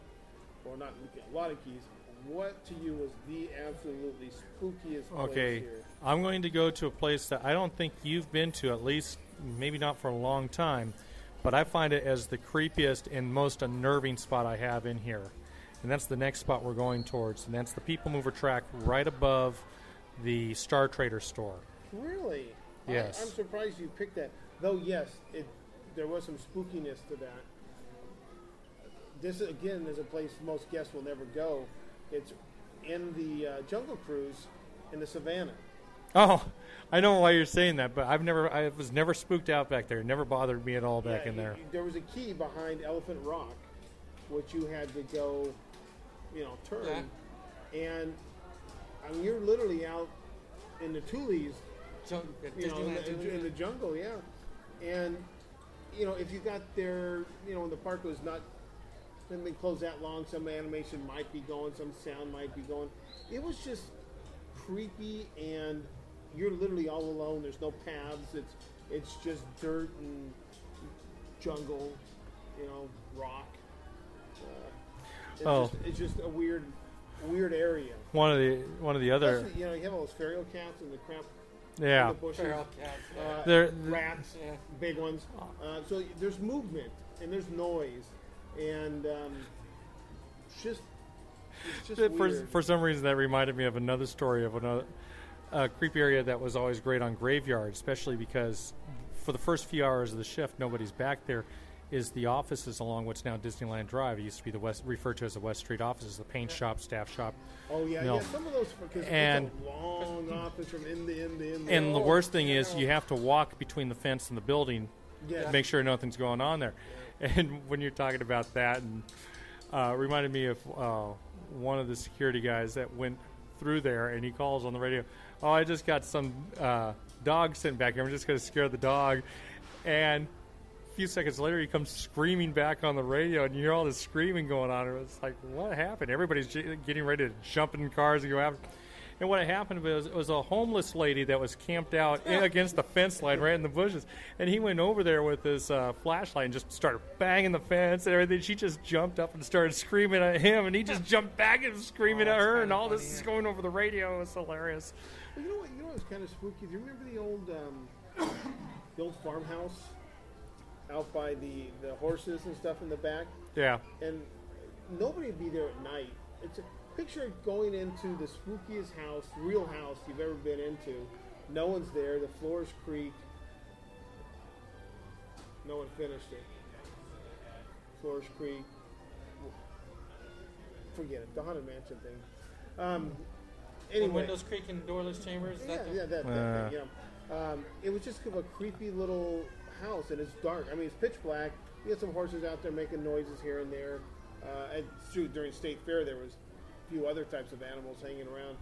B: or not a lot of keys, what to you was the absolutely spookiest place
C: Okay,
B: here?
C: I'm going to go to a place that I don't think you've been to, at least maybe not for a long time, but I find it as the creepiest and most unnerving spot I have in here. And that's the next spot we're going towards, and that's the People Mover track right above the Star Trader store.
B: Really?
C: Yes.
B: I'm surprised you picked that. Though, yes, it there was some spookiness to that. This again is a place most guests will never go. It's in the uh, Jungle Cruise in the savannah.
C: Oh, I know why you're saying that, but I've never, I was never spooked out back there. It never bothered me at all back
B: Yeah,
C: in there.
B: you- there was a key behind Elephant Rock, which you had to go, you know, turn. And I mean, you're literally out in the Tules
A: So,
B: you know, in the, in the jungle, yeah. And you know, if you got there, you know, when the park was not hadn't been closed that long, some animation might be going, some sound might be going. It was just creepy, and you're literally all alone. There's no paths. It's it's just dirt and jungle, you know, rock. Uh, it's,
C: Oh.
B: just, it's just a weird, weird area.
C: One of the, one of the other,
B: Especially, you know, you have all those feral cats and the crap
C: yeah.
B: the bushes.
A: Feral cats.
B: Uh,
C: There-
B: rats,
A: Yeah.
B: big ones. Uh, so there's movement and there's noise, and um, it's just it's just
C: for, for some reason that reminded me of another story of another uh, creepy area that was always great on graveyard, especially because for the first few hours of the shift, nobody's back there. Is the offices along what's now Disneyland Drive? It used to be the West, referred to as the West Street offices, the paint shop, staff shop,
B: oh yeah,
C: no.
B: yeah. Some of those because
C: And-
B: it's a long office from end to end to end.
C: and the worst thing is you have to walk between the fence and the building
B: Yeah.
C: to make sure nothing's going on there. And when you're talking about that, and uh, reminded me of uh, one of the security guys that went through there, and he calls on the radio, "Oh, I just got some uh, dog sent back here. I'm just going to scare the dog." And a few seconds later, he comes screaming back on the radio, and you hear all this screaming going on. It was like, "What happened?" Everybody's getting ready to jump in cars and go after. And what happened was it was a homeless lady that was camped out in- against the fence line right in the bushes. And he went over there with his uh, flashlight and just started banging the fence and everything. She just jumped up and started screaming at him, and he just jumped back and was screaming
A: Oh,
C: at her. And all this
A: funny,
C: is going over the radio. It was hilarious.
B: Well, you know what? You know what's kind of spooky? Do you remember the old um, the old farmhouse out by the the horses and stuff in the back?
C: Yeah.
B: and nobody would be there at night. It's a picture going into the spookiest house, real house you've ever been into. No one's there. The floors creak. No one finished it. Floors creak. Forget it. The haunted mansion thing. Um, anyway,
A: windows creaking, doorless chambers.
B: yeah,
A: that
B: yeah, that, that
C: Uh.
B: thing, yeah. Um, it was just kind of a creepy little house, and it's dark. I mean, it's pitch black. You had some horses out there making noises here and there. Uh, and it's true, during State Fair, there was a few other types of animals hanging around.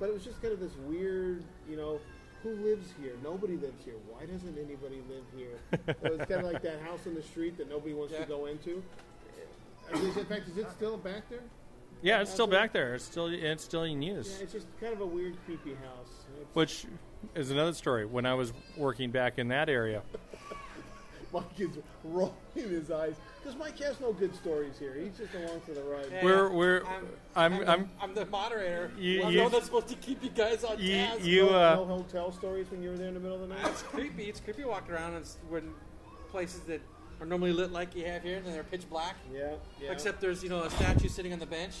B: But it was just kind of this weird, you know, who lives here? Nobody lives here. Why doesn't anybody live here? it was kind of like that house in the street that nobody wants
A: Yeah.
B: to go into. Is- In fact, is it still back there?
C: Yeah, it's still back there. It's still it's still in
B: Yeah,
C: use.
B: it's just kind of a weird, creepy house. It's,
C: Which is another story. When I was working back in that area,
B: Mike is rolling his eyes because Mike has no good stories here. He's just along for the ride.
A: Yeah,
C: We're- we're-
A: I'm,
C: I'm-
A: I'm,
C: I'm-
A: I'm the moderator.
C: You-
A: I'm
C: you-
A: the one that's supposed to keep you guys on
C: You-
A: task.
C: you-
B: no,
C: uh,
B: no hotel stories when you were there in the middle of the night.
A: It's creepy. It's creepy walking around and when places that are normally lit like you have here, and they're pitch black.
B: Yeah, yeah.
A: Except there's you know a statue sitting on the bench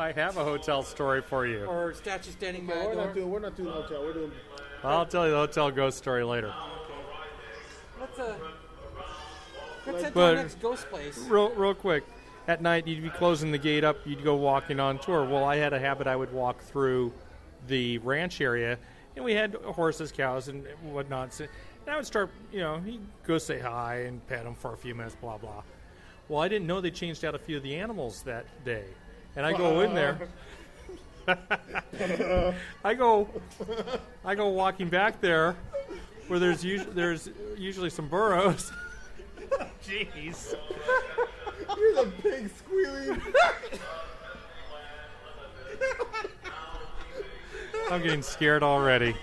C: I have a hotel story for you.
A: or statue standing by
B: Okay, we're
A: door.
B: not doing. We're not doing hotel. We're doing.
C: I'll tell you the hotel ghost story later.
A: Let's uh, let's head to
C: But-
A: our next ghost place.
C: Real, real quick. At night, you'd be closing the gate up. You'd go walking on tour. Well, I had a habit. I would walk through the ranch area, and we had horses, cows, and whatnot. So, and I would start, you know, he'd go say hi and pet them for a few minutes, blah blah. Well, I didn't know they changed out a few of the animals that day, and I go in there. I go, I go walking back there, where there's usually there's usually some burros. Jeez.
B: You're the pig squealing.
C: I'm getting scared already.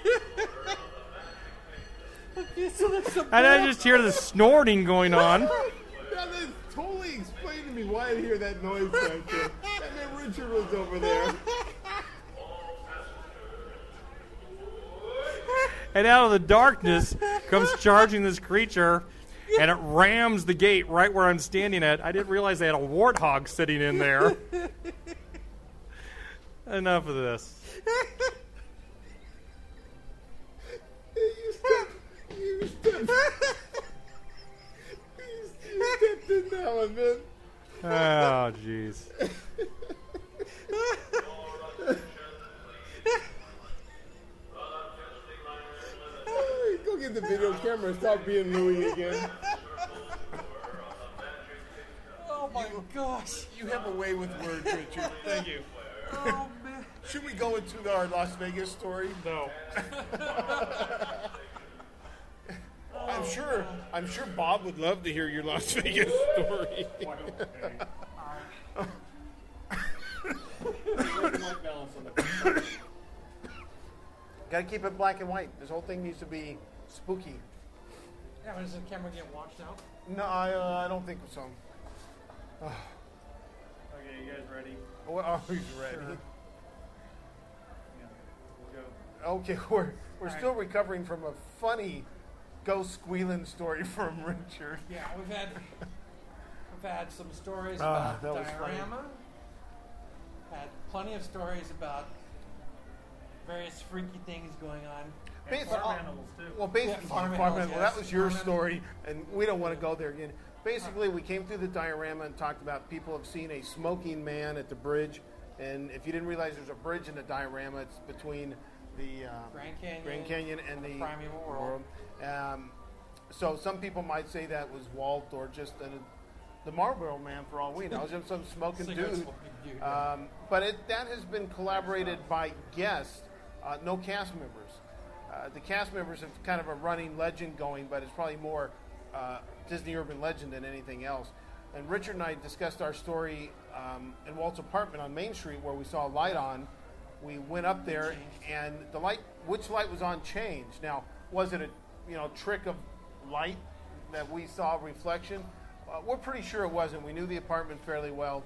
A: Yeah, so that's the
C: And I just hear the snorting going on.
B: Now that totally explain to me why I hear that noise back there. That man Richard was over there.
C: And out of the darkness comes charging this creature, and it rams the gate right where I'm standing at. I didn't realize they had a warthog sitting in there. Enough of this.
B: you stepped, you stepped, you, you stepped in that one, man.
C: Oh, jeez.
B: Go get the video camera and stop being Louis again.
A: Oh my gosh.
B: You have a way with words, Richard. Thank you.
A: Oh man.
B: Should we go into our Las Vegas story?
C: No.
B: I'm sure. I'm sure Bob would love to hear your Las Vegas story. Got to keep it black and white. This whole thing needs to be spooky.
A: Yeah, but does the camera get washed out?
B: No, I, uh, I don't think so.
C: Okay, you guys ready?
B: Oh, oh, he's ready.
C: Go.
B: Okay, we're we're still recovering from a funny ghost squealing story from Richard.
A: Yeah, we've had we've had some stories
B: Ah,
A: about
B: funny.
A: diorama. Had plenty of stories about various freaky things going on.
C: Farm animals, too.
B: Well, basically,
A: Yeah, farm
B: farm
A: animals,
B: animal, that was your
A: Farm
B: story, and we don't want to go there again. Basically, we came through the diorama and talked about people have seen a smoking man at the bridge, and if you didn't realize there's a bridge in the diorama, it's between the uh,
A: Grand Canyon,
B: Grand Canyon and the,
A: primeval world.
B: Um, so some people might say that was Walt or just a, the Marlboro Man for all we know, just some smoking
A: Cigarette
B: dude.
A: smoking dude.
B: Um, but it, that has been collaborated by guests, uh, no cast members. Uh, the cast members have kind of a running legend going, but it's probably more uh, Disney urban legend than anything else. And Richard and I discussed our story um, in Walt's apartment on Main Street where we saw a light on. We went up there, and the light, which light was on, changed. Now, was it a you know trick of light that we saw reflection? Uh, we're pretty sure it wasn't. We knew the apartment fairly well,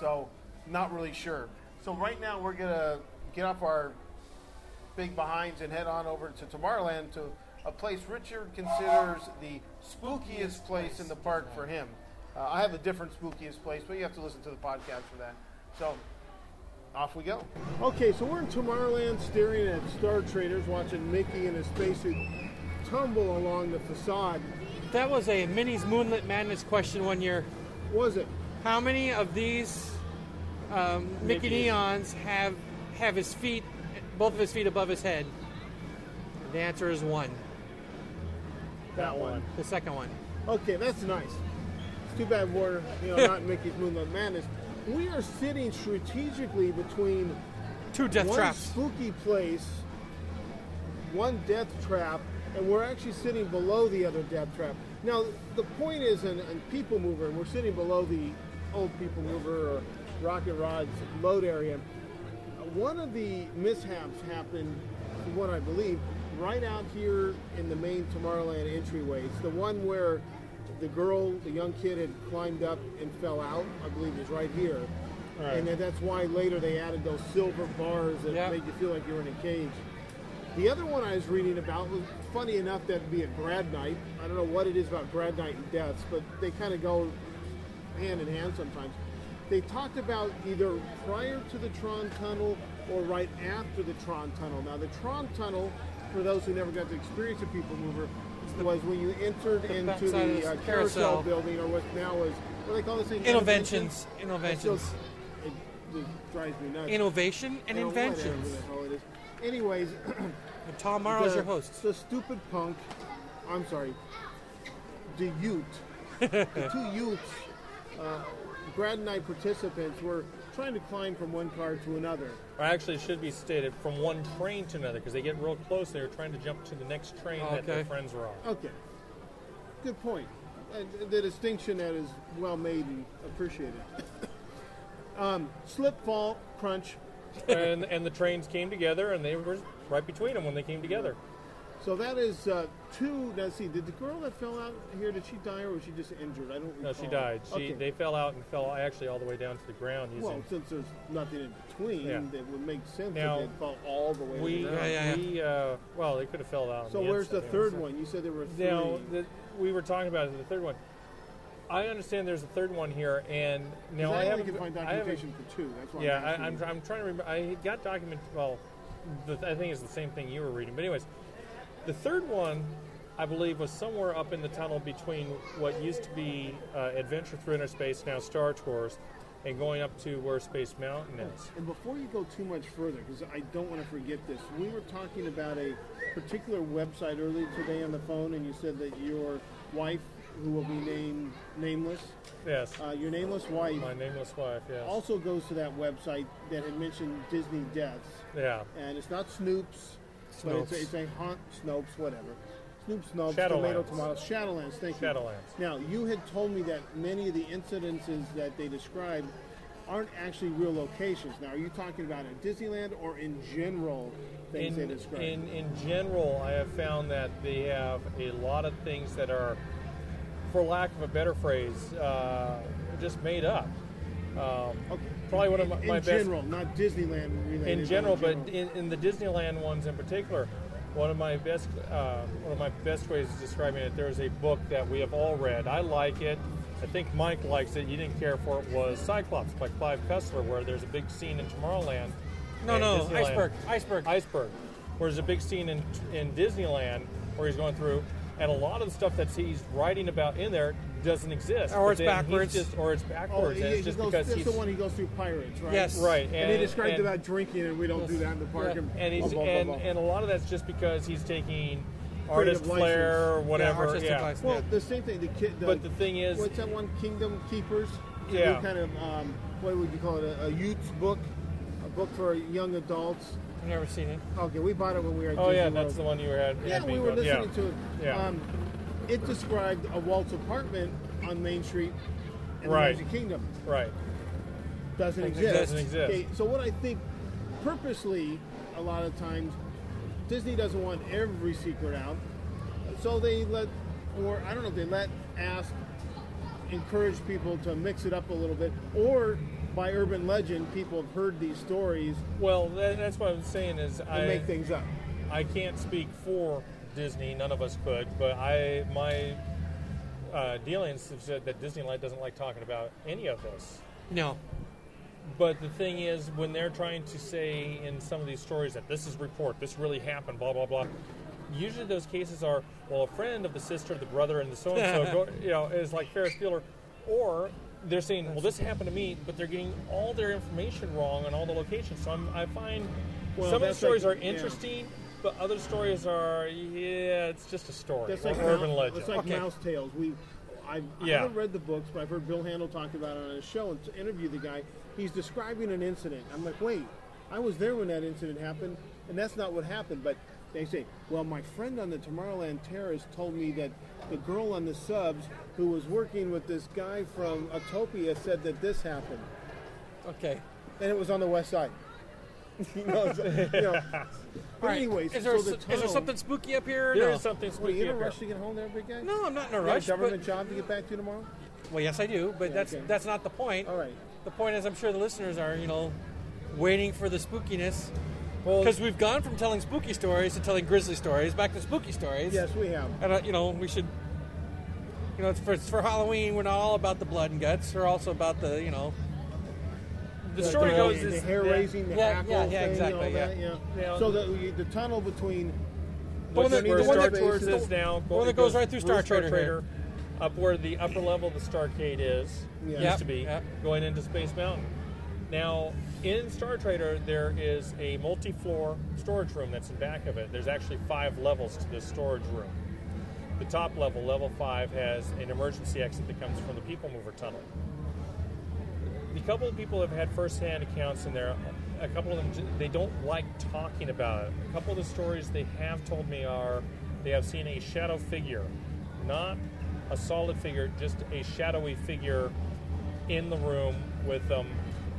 B: so not really sure. So right now we're gonna get off our big behinds and head on over to Tomorrowland to a place Richard considers the spookiest place in the park for him. Uh, I have a different spookiest place, but you have to listen to the podcast for that. So off we go. Okay, so we're in Tomorrowland staring at Star Traders, watching Mickey and his spacesuit tumble along the facade.
A: That was a Minnie's Moonlit Madness question one year.
B: Was it?
A: How many of these um, Mickey
C: Mickeys.
A: Neons have have his feet, both of his feet above his head? The answer is one.
B: That one.
A: The second one.
B: Okay, that's nice. It's too bad we're, you know, not Mickey's Moonlight Madness. We are sitting strategically between
A: Two death
B: one
A: traps.
B: spooky place, one death trap, and we're actually sitting below the other death trap. Now, the point is, in, in People Mover, and we're sitting below the old People Mover or Rocket Rod's load area. One of the mishaps happened, from what I believe, right out here in the main Tomorrowland entryway. It's the one where the girl, the young kid, had climbed up and fell out. I believe is right here.
C: Right.
B: And then that's why later they added those silver bars that
A: Yep.
B: made you feel like you were in a cage. The other one I was reading about was funny enough that'd be a grad night. I don't know what it is about grad night and deaths, but they kind of go hand in hand sometimes. They talked about either prior to the Tron Tunnel or right after the Tron Tunnel. Now, the Tron Tunnel, for those who never got to experience a People Mover, was when you entered into
A: backside of
B: the uh,
A: carousel.
B: carousel building, or what now is what do they call this thing? Innoventions.
A: Innoventions.
B: still, it, it drives me nuts.
A: Innovation and
B: You know,
A: inventions.
B: the hell it is. Anyways,
A: Tom Morrow is your host.
B: The stupid punk. I'm sorry. The Ute. the two Utes, uh, grad night participants, were trying to climb from one car to another.
C: Or actually, it should be stated from one train to another because they get real close. They're trying to jump to the next train that their
A: Okay.
C: friends are on.
B: Okay. Good point. And the distinction that is well made and appreciated. um, slip, fall, crunch.
C: and and the trains came together, and they were right between them when they came together.
B: So that is uh, two. Now, see, did the girl that fell out here did she die or was she just injured? I don't. Recall.
C: No, she died. She
B: Okay.
C: they fell out and fell actually all the way down to the ground using.
B: well, since there's nothing in between,
C: Yeah.
B: it would make sense
C: Now,
B: that they'd fall all the way. to
C: we
B: the ground.
A: Yeah, yeah,
C: we uh, well they could have fell out.
B: So
C: the
B: where's the third one? You said there were three.
C: Now the, we were talking about the third one. I understand there's a third one here, and now
B: I,
C: I, haven't.
B: can find
C: I haven't-
B: documentation for two. That's why.
C: Yeah,
B: I'm,
C: I, I'm. I'm trying to remember. I got document. Well, the, I think it's the same thing you were reading. But anyways, the third one, I believe, was somewhere up in the tunnel between what used to be uh, Adventure Through Inner Space, now Star Tours, and going up to where Space Mountain is.
B: And before you go too much further, because I don't want to forget this, we were talking about a particular website earlier today on the phone, and you said that your wife, who will be named nameless,
C: Yes,
B: uh, your nameless wife,
C: my nameless wife. Yes.
B: also goes to that website that had mentioned Disney deaths,
C: yeah.
B: and it's not Snoop's, but it's
A: Snopes.
B: it's a haunt Snopes, whatever. Snoop Snopes,
C: Shadowlands.
B: Tomato Tomato, Shadowlands. Thank you.
C: Shadowlands.
B: Now, you had told me that many of the incidences that they described aren't actually real locations. Now, are you talking about in Disneyland or in general things
C: in,
B: they describe?
C: in in general, I have found that they have a lot of things that are, for lack of a better phrase, uh, just made up. Um,
B: Okay.
C: Probably one of my,
B: in,
C: my
B: in
C: best
B: general, not Disneyland related.
C: in general, but
B: general.
C: in, in the Disneyland ones in particular, one of my best uh, one of my best ways of describing it. There's a book that we have all read. I like it. I think Mike likes it. You didn't care for it. Was Cyclops by Clive Cussler, where there's a big scene in Tomorrowland.
A: No, no,
C: Disneyland-
A: iceberg, iceberg.
C: Iceberg. Where there's a big scene in in Disneyland where he's going through, and a lot of the stuff that he's writing about in there doesn't exist.
A: Or it's backwards.
C: just, or it's
B: Oh,
C: backwards.
B: yeah,
C: and
B: he
C: it's just
B: goes,
C: because
B: that's
C: he's
B: the one he goes through pirates, right?
A: Yes.
C: right.
B: And, he described
C: and-
B: about drinking, and we don't do that in the park.
C: yeah,
B: And,
C: and he's
B: blah, blah, blah,
C: and,
B: blah.
C: and a lot of that's just because he's taking artist flair or whatever.
A: Yeah,
C: yeah.
A: license.
B: Well, the same thing. The kid. The,
C: But the thing is-
B: what's that one? Kingdom Keepers.
C: Yeah.
B: kind of um, what would you call it? A, a youth's book, a book for young adults.
A: I've never seen it.
B: Okay, we bought it when we were. at
C: Oh yeah,
B: Disney
C: that's the one you had.
B: Yeah, we were listening
C: yeah.
B: to it.
C: Yeah.
B: Um, it described a Walt's apartment on Main Street in
C: Right.
B: the Magic Kingdom.
C: Right.
B: Doesn't
A: Doesn't
B: exist.
C: Doesn't exist.
B: Okay, so what I think, purposely, a lot of times, Disney doesn't want every secret out, so they let, or I don't know if they let, ask, encourage people to mix it up a little bit, or by urban legend, people have heard these stories
C: Well, that, that's what I'm saying is
B: and
C: I
B: make things up.
C: I can't speak for Disney. None of us could, but I my uh, dealings have said that Disneyland doesn't like talking about any of this.
A: No.
C: But the thing is, when they're trying to say in some of these stories that this is report, this really happened, blah blah blah. Usually those cases are well, a friend of the sister, the brother, and the so and so, you know, is like Ferris Bueller, or they're saying, well, this happened to me, but they're getting all their information wrong on all the locations. So I'm, I find
B: Well,
C: some of the stories
B: like-
C: are
B: yeah.
C: interesting, but other stories are, yeah, it's just a story,
B: That's like
C: urban
B: Mou-
C: legend.
B: It's like
A: Okay.
B: Mouse Tales. We, I've, I
C: Yeah.
B: haven't read the books, but I've heard Bill Handel talk about it on his show and to interview the guy. He's describing an incident. I'm like, wait, I was there when that incident happened, and that's not what happened. But they say, well, my friend on the Tomorrowland Terrace told me that the girl on the subs who was working with this guy from Utopia said that this happened,
A: Okay.
B: and it was on the west side. you know, so- you know. But
A: All right.
B: anyways,
A: is there,
B: so the
A: is there something spooky up here?
C: There
A: no.
C: is something
B: What, are you in a rush to get home there, big guy?
A: No, I'm not in a
B: You got a
A: rush. but-
B: job to get back to tomorrow?
A: well, yes, I do, but
B: Yeah,
A: that's
B: okay.
A: that's not the point.
B: All right.
A: The point is, I'm sure the listeners are, you know, waiting for the spookiness.
C: Well,
A: Because we've gone from telling spooky stories to telling grisly stories, back to spooky stories.
B: Yes, we have.
A: And, uh, you know, we should, you know, it's for, it's for Halloween. We're not all about the blood and guts. We're also about the, you know,
C: the story
B: the,
C: goes
B: the
C: is
B: hair raising, the
A: Yeah, yeah, yeah,
B: thing,
A: exactly,
B: all
A: yeah.
B: that, yeah.
C: Yeah.
B: So the the tunnel between
A: The one
C: Which
A: that-
C: is where
A: the one that-
C: Tours is now.
A: the one that goes right through Star Trader here.
C: up where the upper level of the Starcade is,
B: Yeah.
C: used
A: Yep,
C: to be,
A: yep.
C: going into Space Mountain. Now, in Star Trader, there is a multi-floor storage room that's in back of it. There's actually five levels to this storage room. The top level, level five, has an emergency exit that comes from the People Mover tunnel. A couple of people have had first-hand accounts in there. A couple of them, they don't like talking about it. A couple of the stories they have told me are they have seen a shadow figure, not a solid figure, just a shadowy figure in the room with them.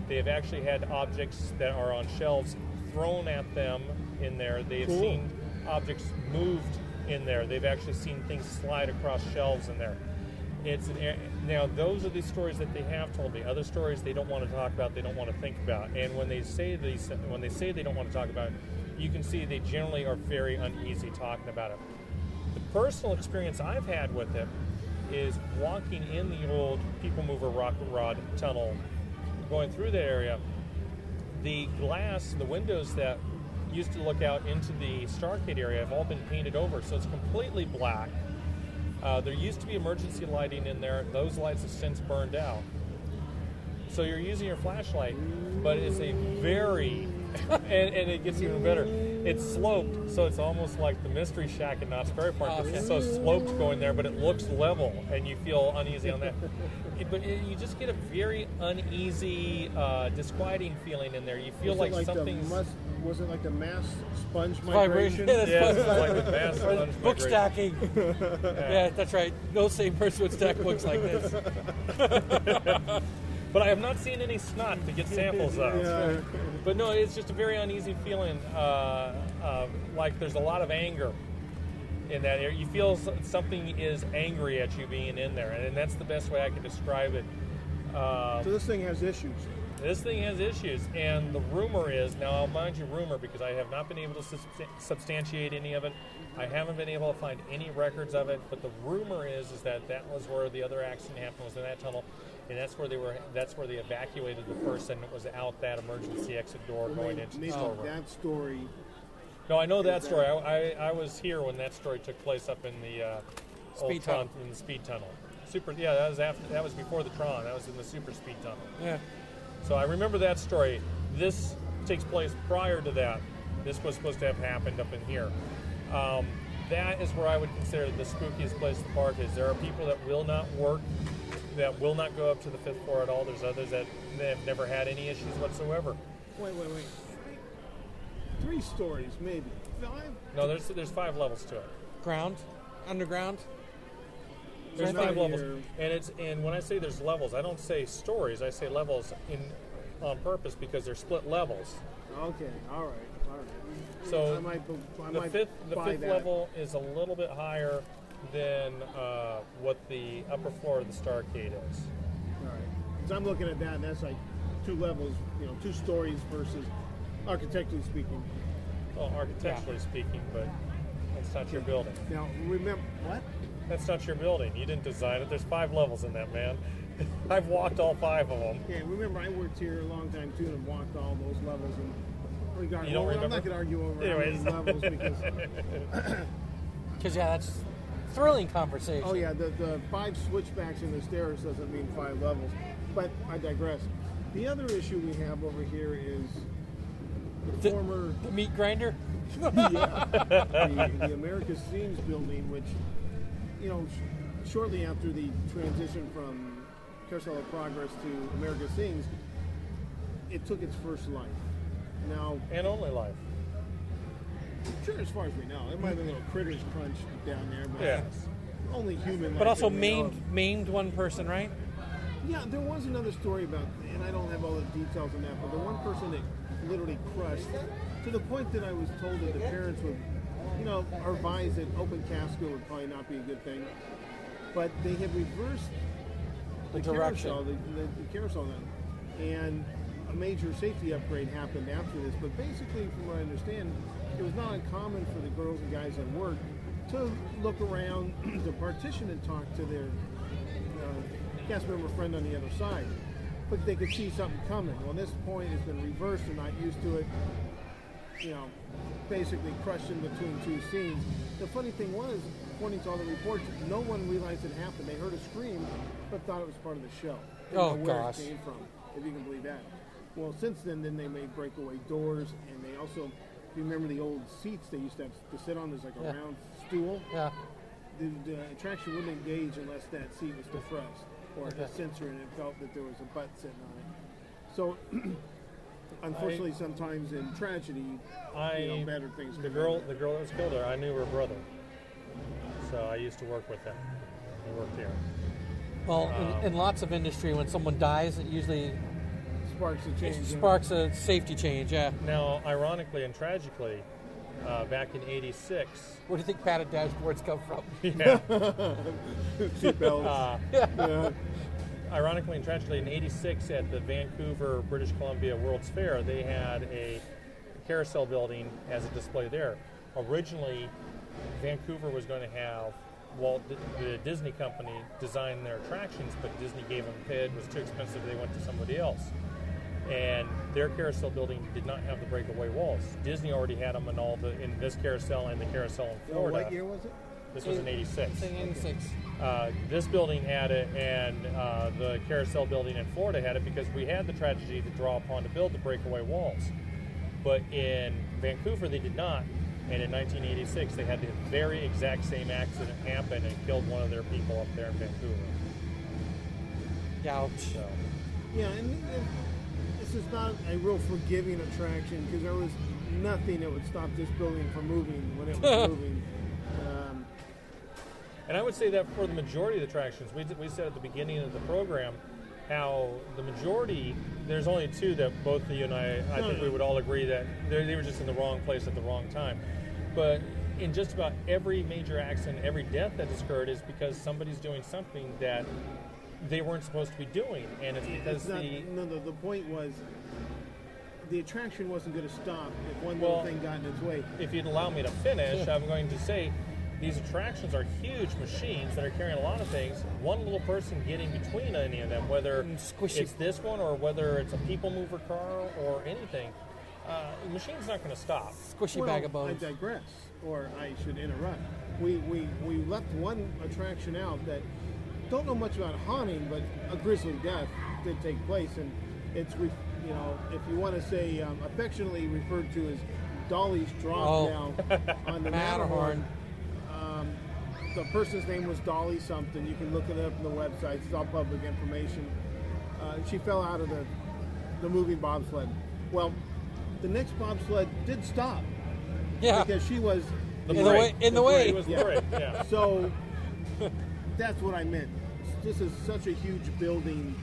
C: They have actually had objects that are on shelves thrown at them in there. They have
B: Cool.
C: seen objects moved in there. They've actually seen things slide across shelves in there. It's now those are the stories that they have told me. Other stories they don't want to talk about, they don't want to think about. And when they say these, when they say they don't want to talk about it, you can see they generally are very uneasy talking about it. The personal experience I've had with it is walking in the old People Mover Rocket Rod tunnel, going through that area. The glass, the windows that used to look out into the Starcade area have all been painted over, so it's completely black. Uh, there used to be emergency lighting in there; those lights have since burned out. So you're using your flashlight, but it's a very, and, and it gets even better. It's sloped, so it's almost like the Mystery Shack in Knott's Berry Park.
A: Oh,
C: It's so sloped going there, but it looks level, and you feel uneasy on that. It- but it, you just get a very uneasy, uh, disquieting feeling in there. You feel
B: Was
C: like,
B: it like
C: something's.
B: the must, was it like the mass sponge migration?
A: Yeah, that's
C: yeah, like the mass
A: Or
C: sponge
A: book
C: migration.
A: stacking. yeah, that's right. No same person would stack books like this.
C: But I have not seen any snot to get samples of.
B: Yeah.
C: But no, it's just a very uneasy feeling. Uh, uh, like there's a lot of anger in that area. You feel something is angry at you being in there, and that's the best way I can describe it. Uh,
B: So this thing has issues.
C: this thing has issues, and the rumor is now. I'll mind you, rumor because I have not been able to substan- substantiate any of it. I haven't been able to find any records of it, but the rumor is is that that was where the other accident happened was in that tunnel, and that's where they were. That's where they evacuated the person that was out that emergency exit door going into the storeroom.
B: that story.
C: No, I know that story. I, I, I was here when that story took place up in the uh, old
A: Speed
C: Tron,
A: tunnel.
C: in the speed tunnel. Super. Yeah, that was after. That was before the Tron. That was in the super speed tunnel.
A: Yeah.
C: So I remember that story. This takes place prior to that. This was supposed to have happened up in here. Um, that is where I would consider the spookiest place to park is. There are people that will not work, that will not go up to the fifth floor at all. There's others that have never had any issues whatsoever.
B: Wait, wait, wait. Three stories, maybe. Five?
C: No, there's there's five levels to it.
A: Ground, underground.
C: There's
B: There's
C: five
B: not
C: levels, and it's and when I say there's levels, I don't say stories. I say levels in on purpose because they're split levels.
B: Okay, all right, all right.
C: So
B: I might, bu- I
C: the
B: might
C: fifth the
B: buy
C: fifth
B: that.
C: level is a little bit higher than uh, what the upper floor of the Starcade is.
B: All right, because I'm looking at that, and that's like two levels, you know, two stories versus architecturally speaking.
C: Well, architecturally speaking, but that's not your building.
B: Now, remember what?
C: That's not your building. You didn't design it. There's five levels in that, man. I've walked all five of them.
B: Okay, remember I worked here a long time too, and walked all those levels. And regard,
C: You don't
B: well, I'm not going to argue over how many
C: Anyways.
B: levels because
A: Because yeah, that's thrilling conversation.
B: oh yeah, the, the five switchbacks in the stairs doesn't mean five levels. But I digress. The other issue we have over here is the former
A: The meat grinder.
B: yeah, the, the America Sings building, which, you know, sh- shortly after the transition from Carousel of Progress to America Sings, it took its first life. Now,
C: And only life.
B: sure, as far as we know, it might have been a little critters crunch down there, but
C: Yeah.
B: only human.
A: But also
B: we know
A: maimed maimed one person, right?
B: Yeah, there was another story about, and I don't have all the details on that, but the one person that literally crushed to the point that I was told that the parents would, you know, are advised that open casket would probably not be a good thing. But they had reversed
A: The
B: the, carousel, the, the, the carousel, then, and a major safety upgrade happened after this. But basically, from what I understand, it was not uncommon for the girls and guys at work to look around the partition and talk to their uh, cast member friend on the other side. But they could see something coming. Well, this point has been reversed. They're not used to it. You know, basically crushed in between two scenes. The funny thing was, according to all the reports, no one realized it happened. They heard a scream, but thought it was part of the show. They
A: Oh,
B: where
A: gosh.
B: it came from, if you can believe that. Well, since then, then they made breakaway doors, and they also, if you remember the old seats they used to have to sit on, there's like a
A: Yeah.
B: round stool
A: Yeah.
B: the, the attraction wouldn't engage unless that seat was depressed or
A: Okay.
B: a sensor and it felt that there was a butt sitting on it. So, unfortunately, sometimes in tragedy,
C: I
B: you know, better things.
C: the girl
B: happen.
C: the girl that was killed there, I knew her brother. So I used to work with him. He worked here.
A: Well,
C: Um,
A: in, in lots of industry, when someone dies, it usually
B: sparks a change. yeah.
A: sparks a safety change. Yeah.
C: Now, ironically and tragically, uh, back in '86.
A: Where do you think padded dashboards come from?
C: Yeah.
B: Seatbelts.
C: Uh,
B: yeah.
C: ironically and tragically, in '86 at the Vancouver, British Columbia World's Fair, they had a carousel building as a display there. Originally, Vancouver was going to have Walt, the Disney company, design their attractions, but Disney gave them a bid. It was too expensive. They went to somebody else. And their carousel building did not have the breakaway walls. Disney already had them in all the in this carousel and the carousel in Florida.
B: what year was it?
C: This was in '86
A: Saying 86.
C: uh, this building had it, and uh, the carousel building in Florida had it because we had the tragedy to draw upon to build the breakaway walls. But in Vancouver, they did not. And in 1986, they had the very exact same accident happen and killed one of their people up there in Vancouver.
A: Ouch.
C: So,
B: Yeah, and, and this is not a real forgiving attraction because there was nothing that would stop this building from moving when it was moving. Um,
C: and I would say that for the majority of the attractions, we, we said at the beginning of the program how the majority, there's only two that both you and I, I think we would all agree that they they were just in the wrong place at the wrong time. But in just about every major accident, every death that has occurred is because somebody's doing something that they weren't supposed to be doing, and it's because
B: it's not,
C: the
B: no, no, the point was the attraction wasn't going to stop if one
C: Well-
B: little thing got in its way.
C: if you'd allow me to finish, I'm going to say these attractions are huge machines that are carrying a lot of things. One little person getting between any of them, whether
A: Mm, squishy.
C: it's this one or whether it's a people mover car or anything, uh, the machine's not going to stop.
A: Squishy
B: well,
A: bag of bones.
B: I
A: bones.
B: digress, or I should interrupt. We, we, we left one attraction out that don't know much about haunting, but a grisly death did take place, and it's re, you know if you want to say um, affectionately referred to as Dolly's drop
A: Oh.
B: down on the
A: Matterhorn.
B: Matterhorn. Um, the person's name was Dolly something. You can look it up on the website. It's all public information. Uh, she fell out of the the moving bobsled. Well, the next bobsled did stop
A: Yeah.
B: because she was
C: The
A: In the way- in the way.
C: It was
B: Yeah.
C: yeah.
B: so that's what I meant. This is such a huge building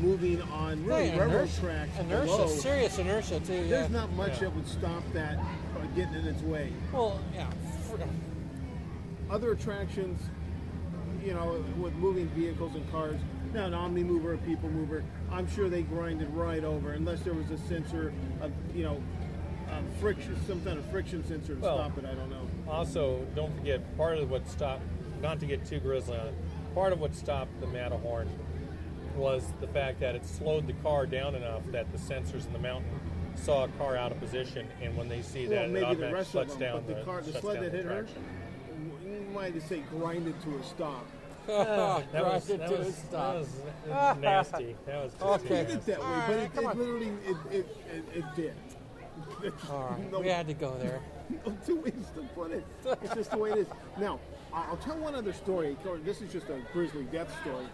B: moving on really railroad
A: inertia,
B: tracks
A: inertia,
B: below.
A: serious inertia too. Yeah.
B: There's not much
C: Yeah.
B: that would stop that getting in its way.
A: Well, yeah.
B: Other attractions, you know, with moving vehicles and cars. Now, an omni mover, a people mover, I'm sure they grinded right over unless there was a sensor, of, you know, a friction, some kind of friction sensor to
C: Well,
B: stop it. I don't know.
C: Also, don't forget part of what stopped, not to get too grisly on it, part of what stopped the Matterhorn was the fact that it slowed the car down enough that the sensors in the mountain saw a car out of position, and when they see
B: Well,
C: that, it
B: the
C: automatically
B: rest of them,
C: down
B: but the car, the sled that
C: the
B: hit her,
C: traction.
B: you might just say grinded to a stop.
A: Oh,
C: That was,
A: grinded
C: that
A: to
C: was,
A: a
C: that was nasty. That was just
A: Okay.
B: Look at that way, but
A: right,
B: it, it literally it, it, it, it did.
A: All right,
B: no,
A: we had to go there.
B: no two ways to put it. It's just the way it is. Now, I- I'll tell one other story. This is just a grisly death story.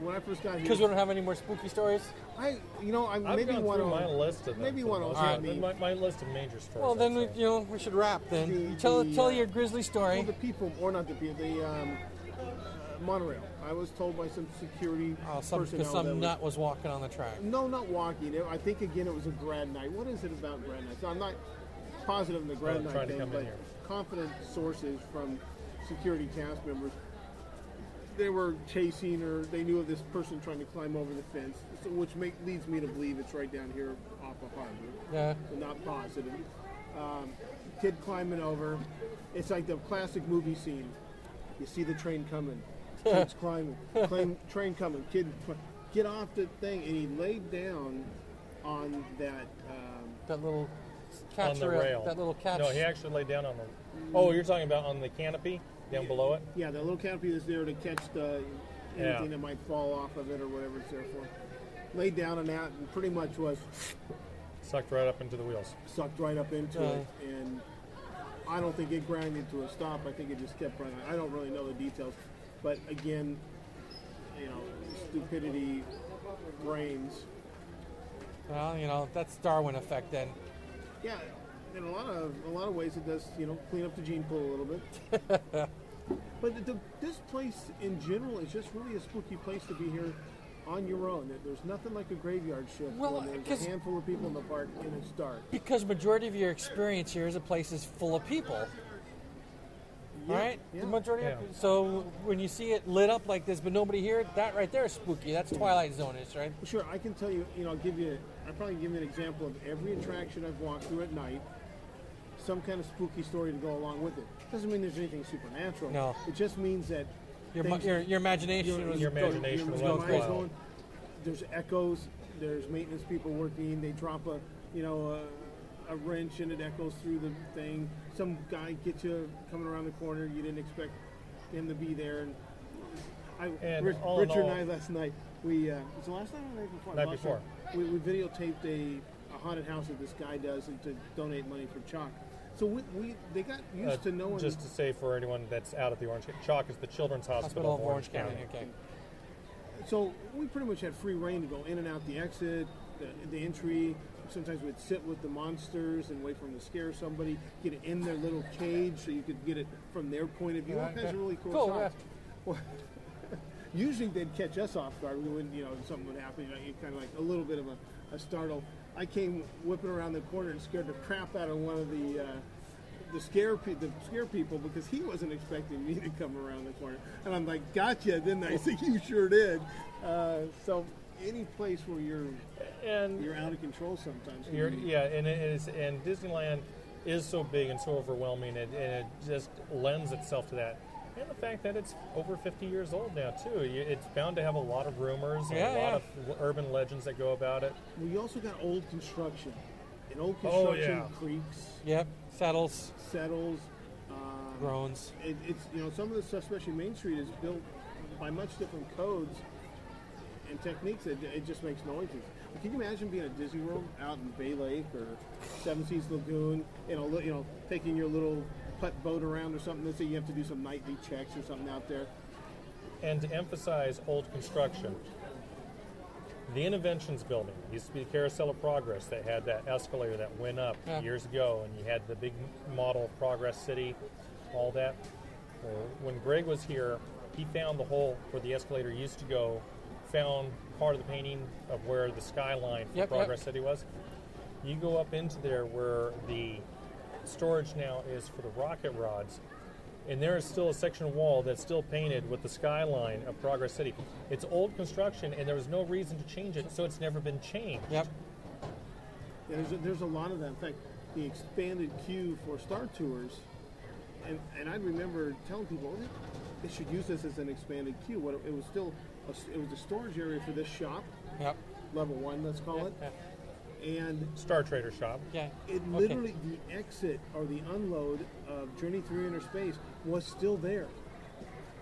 B: When I first got here,
A: Because we don't have any more spooky stories.
B: I, you know, I
C: I've
B: maybe
C: gone
B: one
C: through my list of them.
B: maybe
C: for the
B: one will
C: most
B: hit
C: part.
B: me.
C: My, my list of major stories.
A: Well, then we, you know, we should wrap. Then
B: The-
A: tell
B: the,
A: tell
B: uh,
A: your grisly story.
B: Well, the people, or not the people, the um, uh, monorail. I was told by some security
A: Oh, some
B: personnel
A: because some
B: that was-
A: nut was walking on the track.
B: No, not walking. It- I think again it was a grad night. What is it about grad nights? I'm not positive in the grad night
C: trying to
B: thing,
C: come in
B: but
C: here.
B: confident sources from security task members, they were chasing or they knew of this person trying to climb over the fence, so, which make, leads me to believe it's right down here off of Harbor.
A: Yeah.
B: So not positive. Um, kid climbing over. It's like the classic movie scene. You see the train coming. Kid's climbing. Train, train coming. Kid, get off the thing. And he laid down on that. Um,
A: That little catch
C: on the
A: rail,
C: rail.
A: That little catch.
C: No, he actually laid down on the. Oh, you're talking about on the canopy down below it.
B: yeah, the little canopy is there to catch the anything
C: Yeah.
B: that might fall off of it or whatever it's there for. Laid down on that and pretty much was
C: Sucked right up into the wheels.
B: sucked right up into
A: Yeah.
B: it, uh. and I don't think it grinded to a stop. I think it just kept running. I don't really know the details, but again, you know, stupidity reigns.
A: Well, you know, that's Darwin effect then.
B: Yeah, in a lot of a lot of ways, it does you know clean up the gene pool a little bit. but the, this place in general is just really a spooky place to be here on your own. There's nothing like a graveyard shift
A: Well,
B: when there's
A: 'cause-
B: a handful of people in the park and it's dark.
A: Because majority of your experience here is a place is full of people.
B: Yeah,
A: right?
B: yeah.
A: The majority.
C: Yeah.
A: Of, so when you see it lit up like this, but nobody here, that right there is spooky. That's Twilight Zone-ish, right?
B: Sure, I can tell you. You know, I'll give you. I probably give you an example of every attraction I've walked through at night. Some kind of spooky story to go along with it. Doesn't mean there's anything supernatural.
A: No.
B: It just means that
A: Your
B: things-
A: your, your imagination was
C: your imagination
B: your-
C: runs
B: your mind's
C: wild.
B: going- There's echoes. There's maintenance people working. They drop a, you know, a, a wrench and it echoes through the thing. Some guy gets you coming around the corner. You didn't expect him to be there. And I,
C: And
B: Rich-
C: all in
B: Richard and I last night. We uh, was the last night or the night before?
C: Night before.
B: night. We, we videotaped a, a haunted house that this guy does and to donate money for CHOC. So we, we they got used
C: Uh,
B: to knowing.
C: just to say for anyone that's out at the Orange CHOC is the Children's Hospital,
A: Hospital of Orange County. Okay.
B: So we pretty much had free reign to go in and out the exit, the, the entry. Sometimes we'd sit with the monsters and wait for them to scare somebody, get it in their little cage so you could get it from their point of view. All kinds of really cool,
A: Cool,
B: shots. Well, usually they'd catch us off guard. We wouldn't, you know, something would happen. You know, you kind of like a little bit of a, a startle. I came whipping around the corner and scared the crap out of one of the. Uh, the scare pe- the scare people because he wasn't expecting me to come around the corner, and I'm like, "Gotcha!" Didn't I? Say you sure did. Uh, so any place where you're
C: And
B: you're out of control sometimes.
C: Yeah, and it is, and Disneyland is so big and so overwhelming, and, and it just lends itself to that. And the fact that it's over 50 years old now too, it's bound to have a lot of rumors and
A: Yeah,
C: a lot
A: yeah.
C: of urban legends that go about it.
B: We also got old construction, and old
C: Oh,
B: construction
C: yeah.
B: creaks,
A: Yep. Settles,
B: settles. Um,
A: groans.
B: it, it's you know some of the stuff, especially Main Street, is built by much different codes and techniques. It, it just makes noises. Can you imagine being at Disney World out in Bay Lake or Seven Seas Lagoon, you know, you know, taking your little putt boat around or something? Let's say you have to do some nightly checks or something out there.
C: And to emphasize old construction, the Innoventions building used to be the Carousel of Progress that had that escalator that went up
A: Yeah.
C: years ago, and you had the big model of Progress City, all that. Well, when Greg was here, he found the hole where the escalator used to go, found part of the painting of where the skyline for
A: Yep, yep.
C: Progress City was. You go up into there where the storage now is for the rocket rods, and there is still a section of wall that's still painted with the skyline of Progress City. It's old construction, and there was no reason to change it, so it's never been changed.
A: Yep.
B: Yeah, there's a, there's a lot of that. In fact, the expanded queue for Star Tours, and, and I remember telling people "Oh, they should use this as an expanded queue. What it, it was still a, s- it was a storage area for this shop,
A: Yep.
B: level one, let's call it,
A: Yeah.
B: And
C: Star Trader shop.
A: Yeah.
B: it
A: Okay.
B: literally the exit or the unload of Journey Through Inner Space was still there.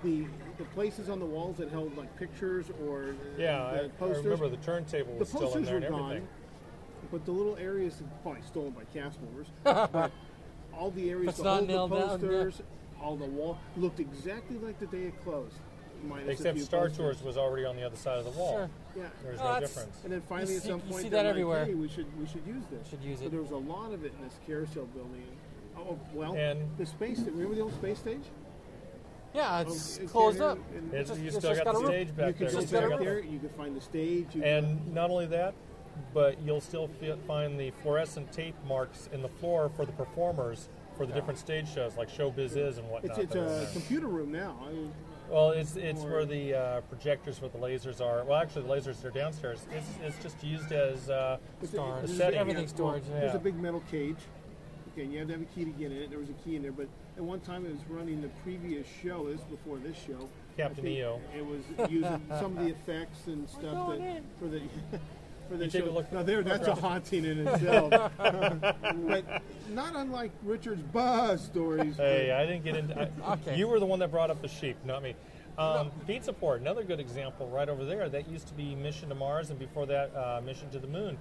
B: The the places on the walls that held like pictures or
C: Yeah,
B: the
C: I, I
B: posters,
C: remember the turntable
B: the
C: was still in
B: posters
C: there and
B: gone, but the little areas probably stolen by cast members. but all the areas,
A: It's
B: the, the
A: nailed down, yeah.
B: posters, all the wall looked exactly like the day it closed. Minus a
C: Except
B: few
C: Star. Tours was already on the other side of the wall.
A: Sure.
B: Yeah.
C: There's
A: Oh,
C: no difference.
B: And then finally,
A: You
B: at
A: see-
B: some
A: you
B: point,
A: see
B: they're
A: that
B: like,
A: everywhere.
B: Hey, we should we should use this.
A: Should use
B: So
A: it.
B: there was a lot of it in this carousel building. Oh well,
C: And-
B: the space. Remember the old space stage?
A: Yeah,
B: Oh,
A: it's
B: it's
A: closed up.
B: and-
C: It's,
A: just-
C: you
A: it's
C: still
A: just
C: got
A: got
C: the
A: a
C: stage
B: You
C: back
B: could
C: there.
B: sit
A: just got a
B: back there. You could find the stage. You
C: And not only that, but you'll still fi- find the fluorescent tape marks in the floor for the performers for the different stage shows, like Showbiz is and whatnot.
B: it's it's
C: that are in
B: a computer room now. I mean,
C: Well, it's it's where the uh, projectors with the lasers are. Well, actually, the lasers are downstairs. It's, it's just used as uh,
B: it's
A: Storage.
B: there's a
C: Setting.
B: big-
A: Everything's storage,
B: well, There's a big metal cage. Okay, and you have to have a key to get in it. There was a key in there, but at one time it was running the previous show. This was before this show.
C: Captain EO.
B: It was using some of the effects and stuff that
A: in.
B: for the for the
C: You
B: show. now there, that's a haunting in itself. but not unlike Richard's Buzz stories.
C: Hey, I didn't get into. I,
A: Okay.
C: You were the one that brought up the sheep, not me. Um, Pizza Port, another good example right over there. That used to be Mission to Mars, and before that, uh, Mission to the Moon.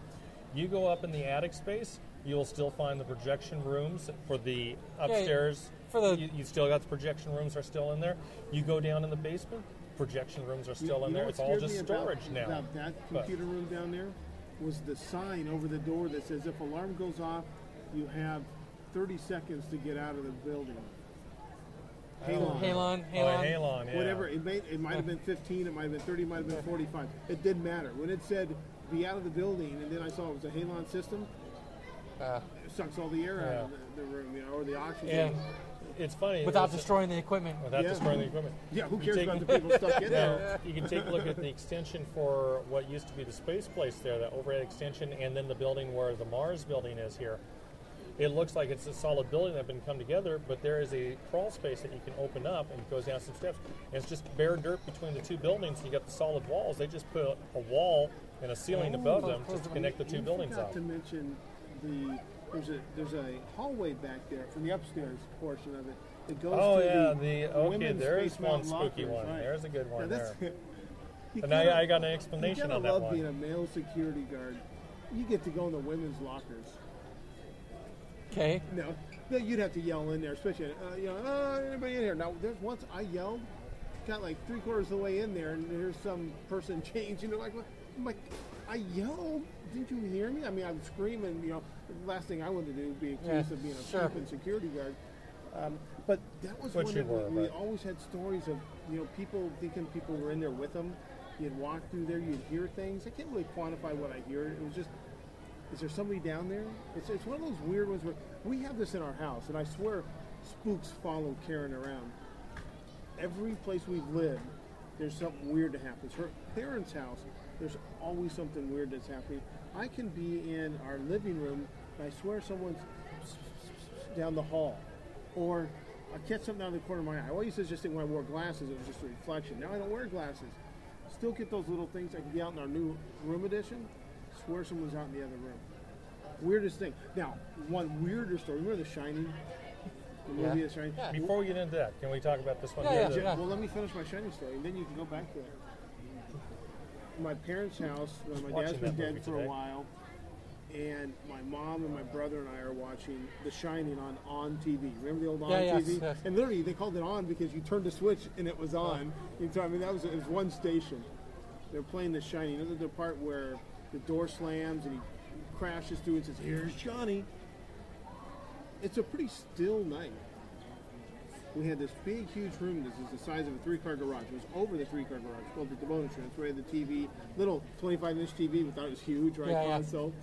C: You go up in the attic space, you'll still find the projection rooms for the upstairs.
A: for the-
C: you, you still got the projection rooms are still in there. You go down in the basement, projection rooms are still
B: you
C: in
B: know
C: there. It's all just
B: me about-
C: storage now.
B: About that
C: But-
B: computer room down there was the sign over the door that says if alarm goes off, you have 30 seconds to get out of the building. Halon.
A: Halon,
C: Oh,
A: Halon.
C: Halon, yeah.
B: Whatever. It may it might have been 15. It might have been 30. It might have been 45. It didn't matter. When it said be out of the building, and then I saw it was a Halon system,
A: Uh,
B: it sucks all the air out of the, the room, you know, or the oxygen.
A: and
C: It's funny.
A: without
C: it's-
A: destroying the equipment.
C: without
B: Yeah.
C: destroying the equipment.
B: Yeah, who
C: You
B: cares
C: take-
B: about the people stuck in there?
C: Now, you can take a look at the extension for what used to be the space place there, that overhead extension, and then the building where the Mars building is here. It looks like it's a solid building that has been come together, but there is a crawl space that you can open up and it goes down some steps. And it's just bare dirt between the two buildings. You got the solid walls. They just put a wall and a ceiling oh, above them just to connect the two
B: you
C: buildings
B: forgot
C: up.
B: to mention the there's a there's a hallway back there from the upstairs portion of it. that goes
C: Oh
B: to
C: yeah,
B: the,
C: the okay. There's one spooky
B: lockers,
C: one.
B: right.
C: There's a good one
B: that's,
C: there.
B: you
C: And
B: gotta-
C: I, I got an
B: you
C: explanation
B: gotta
C: on that
B: love
C: one.
B: being a male security guard. You get to go in the women's lockers.
A: Okay.
B: No, no, you'd have to yell in there, especially uh, you know, oh, anybody in here? Now, there's once I yelled, got like three quarters of the way in there, and there's some person changing. They're like, what? I'm like, I yelled. Didn't you hear me? I mean, I'm screaming. You know, the last thing I wanted to do would be accused
A: Yeah,
B: of being a
A: sure.
B: stupid security guard. Um, but that was
C: Which
B: one
C: of
B: that we, we always had stories of you know people thinking people were in there with them. You'd walk through there, you'd hear things. I can't really quantify what I hear. It was just is there somebody down there? It's, it's one of those weird ones where we have this in our house, and I swear spooks follow Karen around. Every place we've lived, there's something weird that happens. Her parents' house, there's always something weird that's happening. I can be in our living room, and I swear someone's down the hall. Or I catch something out of the corner of my eye. I always used to just think when I wore glasses, it was just a reflection. Now I don't wear glasses. Still get those little things. I can be out in our new room edition. Swear someone's out in the other room. Weirdest thing. Now, one weirder story. Remember The Shining? The movie
A: Yeah.
B: The Shining?
A: Yeah.
C: Before we get into that, can we talk about this one?
A: Yeah, yeah, yeah.
B: Well, let me finish my Shining story, and then you can go back to it. My parents' house, when my dad's been dead for
C: today.
B: a while, and my mom and my brother and I are watching The Shining on on TV. Remember the old on
A: Yeah, yes,
B: TV?
A: yes.
B: And literally, they called it on because you turned the switch and it was on. You know, I mean, that was it was one station. They're playing The Shining. You know the part where the door slams and he crashes through and says, "Here's Johnny." It's a pretty still night. We had this big, huge room. This is the size of a three-car garage. It was over the three-car garage. Called the bonus room. It's where the TV, little 25-inch TV. We thought it was huge, right?
A: Yeah, yeah.
B: Console.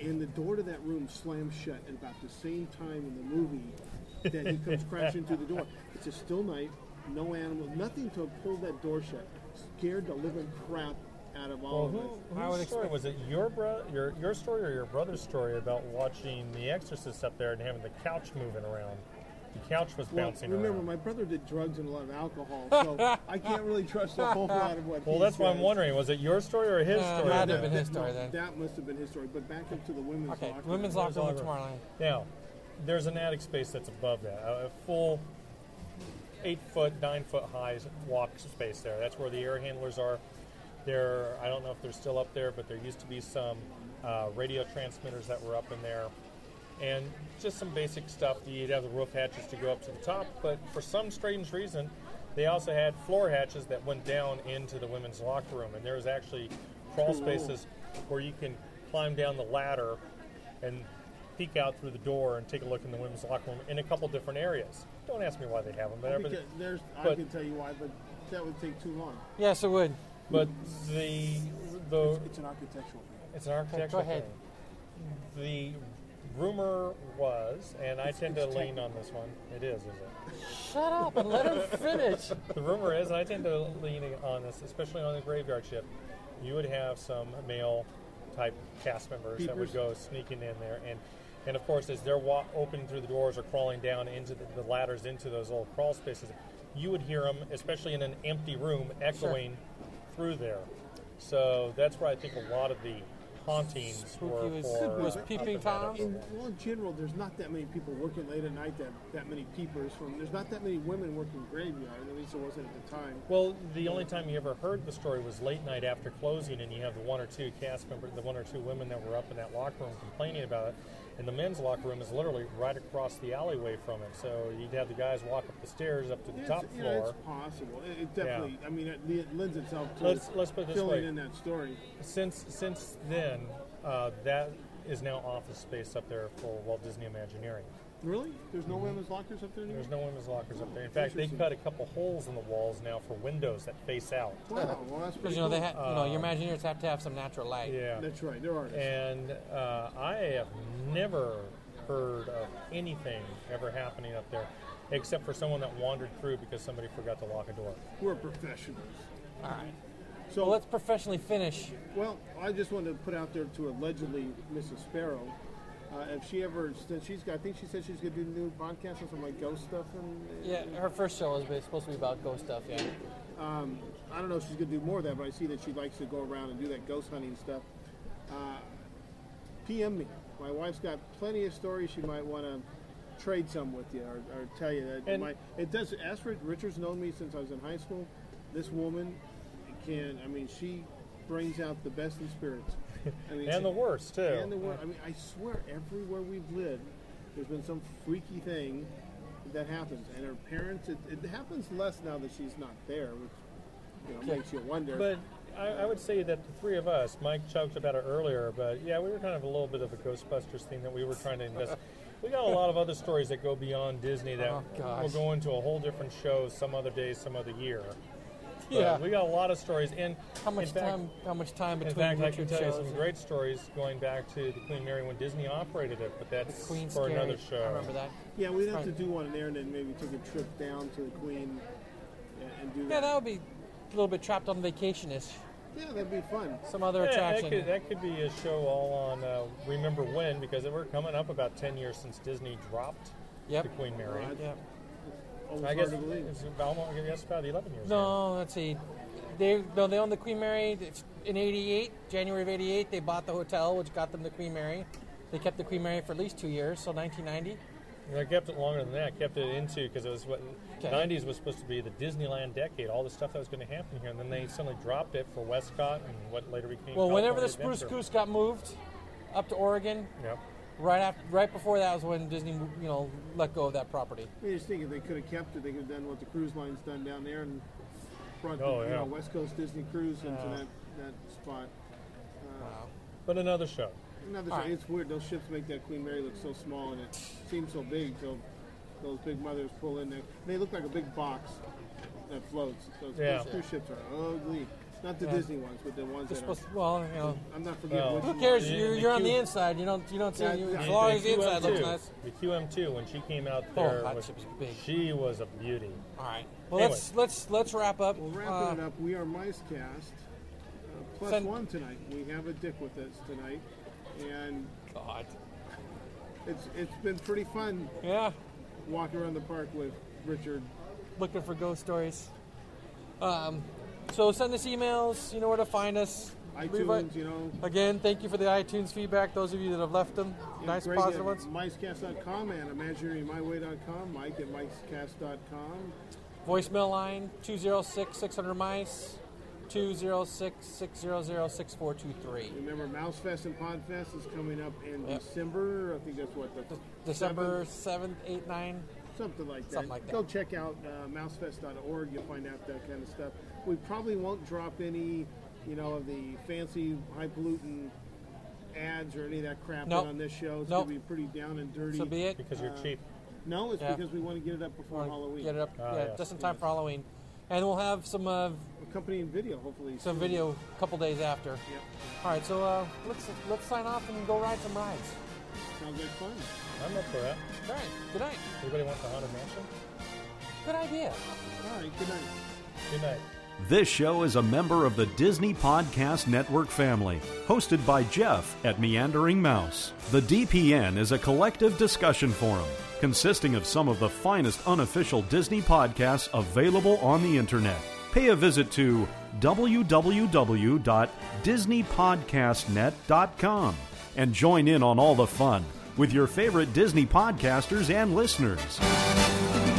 B: And the door to that room slams shut at about the same time in the movie that he comes crashing through the door. It's a still night, no animal, nothing to pull that door shut. Scared the living crap out of all
C: Well,
B: of
C: who,
B: us.
A: I
C: whose
A: would
C: story was it? Your bro, your your story, or your brother's story about watching The Exorcist up there and having the couch moving around? The couch was
B: Well,
C: bouncing
B: remember,
C: around.
B: my brother did drugs and a lot of alcohol, so I can't really trust a whole lot of what
C: well,
B: he
C: that's why I'm wondering: was it your story or his
A: Uh,
C: story?
A: had to
B: That-
A: have been his story
B: no,
A: then.
B: That must have been his story. But back up to the women's
A: Okay.
B: locker.
A: Women's locker room
C: locker.
A: tomorrow night.
C: Now, there's an attic space that's above that, a a full eight foot, nine foot high walk space there. That's where the air handlers are. There, I don't know if they're still up there, but there used to be some uh, radio transmitters that were up in there, and just some basic stuff. You'd have the roof hatches to go up to the top, but for some strange reason, they also had floor hatches that went down into the women's locker room, and there was actually crawl
B: Cool.
C: spaces where you can climb down the ladder and peek out through the door and take a look in the women's locker room in a couple different areas. Don't ask me why they have them, but,
B: Because there's, I can tell you why, but that would take too long.
A: Yes, it would.
C: but the the
B: It's an architectural thing.
C: it's an architectural Go
A: ahead.
C: thing. The rumor was, and I tend to lean on this one. It is, is it?
A: Shut up and let him finish.
C: The rumor is, and I tend to lean on this, especially on the graveyard shift. You would have some male type cast members that would go sneaking in there, and and of course, as they're wa- opening through the doors or crawling down into the, the ladders into those little crawl spaces, you would hear them, especially in an empty room, echoing through there. So that's where I think a lot of the hauntings were
A: was-
C: for.
A: was peeping
C: in that
A: Toms?
C: area.
B: In, well, in general, there's not that many people working late at night. That that many peepers from. There's not that many women working graveyard. At least there wasn't at the time.
C: Well, the only time you ever heard the story was late night after closing, and you have the one or two cast members, the one or two women that were up in that locker room complaining about it. And the men's locker room is literally right across the alleyway from it, so you'd have the guys walk up the stairs up to the
B: It's,
C: top
B: know,
C: floor.
B: it's possible. It, it definitely. I mean, it, it lends itself to
C: Let's- let's put
B: filling
C: way.
B: in that story.
C: Since since then, uh, that is now office space up there for Walt Disney Imagineering.
B: Really? There's no women's lockers up there anymore?
C: There's no women's lockers up there. In fact, they
B: Interesting.
C: cut a couple holes in the walls now for windows that face out.
B: Wow, well, that's
A: Because
B: pretty
A: you know they
B: cool.
A: ha- you know your Imagineers have to have some natural light.
C: Yeah.
B: That's right, they're artists.
C: And uh, I have never heard of anything ever happening up there, except for someone that wandered through because somebody forgot to lock a door.
B: We're professionals.
A: All right.
B: So,
A: Well, let's professionally finish.
B: well, I just wanted to put out there to allegedly Mrs. Sparrow. Uh, if she ever, since she's got, I think she said she's going to do new podcasts and some like ghost stuff. And
A: Yeah, her first show is ba- supposed to be about ghost stuff. Yeah.
B: um, I don't know if she's going to do more of that, but I see that she likes to go around and do that ghost hunting stuff. Uh, PM me. My wife's got plenty of stories she might want to trade some with you or, or tell you that.
C: And-
B: my, it does. Astrid Richards known me since I was in high school. This woman can. I mean, she brings out the best in spirits. I mean,
C: And the worst, too.
B: and the wor- I mean, I swear, everywhere we've lived, there's been some freaky thing that happens, and her parents. It, it happens less now that she's not there, which you know
A: Yeah.
B: makes you wonder.
C: But I, I would say that the three of us, Mike joked about it earlier, but yeah, we were kind of a little bit of a Ghostbusters thing that we were trying to invest. we got a lot of other stories that go beyond Disney that
A: Oh, gosh.
C: will go into a whole different show some other day, some other year. But
A: Yeah.
C: we got a lot of stories, and
A: How much
C: fact,
A: time? How much time between?
C: In
A: between
C: fact, I can tell you
A: shows?
C: some great stories going back to the Queen Mary when Disney operated it, but that's
A: Queen
C: for
A: Scary.
C: another show.
A: I remember that.
B: yeah, we'd have
A: Right.
B: to do one in there, and then maybe take a trip down to the Queen and, and do
A: Yeah, that would be a little bit trapped on vacation-ish.
B: Yeah, that'd be fun.
A: Some other
C: Yeah, that
A: attraction.
C: could, that could be a show all on uh, Remember When, because we're coming up about 10 years since Disney dropped
A: Yep.
C: the Queen Mary.
B: Right.
A: Yep.
C: I guess
B: hard to believe.
C: it's about, I guess about 11 years. now.
A: No, let's see. They no, they owned the Queen Mary It's in '88, January of '88. They bought the hotel, which got them the Queen Mary. They kept the Queen Mary for at least two years, so 1990.
C: And I kept it longer than that. I kept it into because it was what
A: Okay.
C: 90s was supposed to be the Disneyland decade, all the stuff that was going to happen here, and then they suddenly dropped it for WestCOT and what later became.
A: Well, whenever the Spruce
C: Adventure.
A: Goose got moved up to Oregon,
C: Yep.
A: Right after, right before that was when Disney, you know, let go of that property.
B: I mean, just think if they could have kept it, they could have done what the cruise line's done down there and brought the
C: Oh,
B: you
C: yeah.
B: know, West Coast Disney cruise into
A: Yeah.
B: that, that spot.
A: Uh, wow.
C: But another show.
B: Another
A: All
B: thing,
A: right.
B: it's weird. Those ships make that Queen Mary look so small, and it seems so big till those big mothers pull in there. They look like a big box that floats. Those,
C: Yeah.
B: those cruise ships are ugly. Not the
A: Yeah.
B: Disney ones, but the ones
A: They're
B: that are.
A: supposed to, well, you know,
B: I'm not forgetting
C: Well,
A: who cares?
C: The-
A: You're,
C: the
A: you're on the inside. You don't you don't see
B: Yeah,
A: you, as long as the inside looks nice.
C: The QM2 when she came out
A: Oh,
C: there,
A: that
C: was-
A: was big.
C: she was a beauty.
A: All right. Well,
C: Anyway.
A: let's let's let's wrap up.
B: Well, wrapping
A: Uh,
B: it up, we are Micecast uh, plus
A: Send-
B: one tonight. We have a dick with us tonight, and
A: God.
B: it's it's been pretty fun
A: Yeah.
B: walking around the park with Richard.
A: looking for ghost stories. Um, so send us emails. You know where to find us.
B: ITunes, you know.
A: Again, thank you for the iTunes feedback. Those of you that have left them,
B: Yeah,
A: nice
B: Greg
A: ones.
B: Micecast.com and ImagineeryMyWay.com. Mike at Micecast.com.
A: Voicemail line 206 600 mice 206 600 6423.
B: Remember, Mousefest and Podfest is coming up in
A: Yep.
B: December. I think that's what the
A: December
B: 7th?
A: 7th, 8th, 9th.
B: something like that.
A: Something like that.
B: Go check out uh, mousefest.org. You'll find out that kind of stuff. We probably won't drop any, you know, of the fancy, highfalutin ads or any of that crap
A: Nope.
B: on this show. It's
A: Nope.
B: going to be pretty down and dirty.
A: So be it.
C: Because you're
B: Uh,
C: cheap.
B: No, it's
A: Yeah.
B: because we want to get it up before Halloween.
A: Get it up
C: Ah,
A: yeah,
C: yes,
A: just in time
B: yes.
A: for Halloween. And we'll have some uh,
B: Accompanying video, hopefully.
A: some
B: soon.
A: video a couple days after.
B: Yep.
A: All right, so uh, let's let's sign off and go ride some rides.
B: Sounds like fun.
C: I'm up for that.
A: All right, good night.
C: Anybody want the Haunted Mansion?
A: Good idea.
B: All right, good night.
C: Good night.
G: This show is a member of the Disney Podcast Network family, hosted by Jeff at Meandering Mouse. The DPN is a collective discussion forum consisting of some of the finest unofficial Disney podcasts available on the internet. Pay a visit to www.disneypodcastnet.com and join in on all the fun with your favorite Disney podcasters and listeners.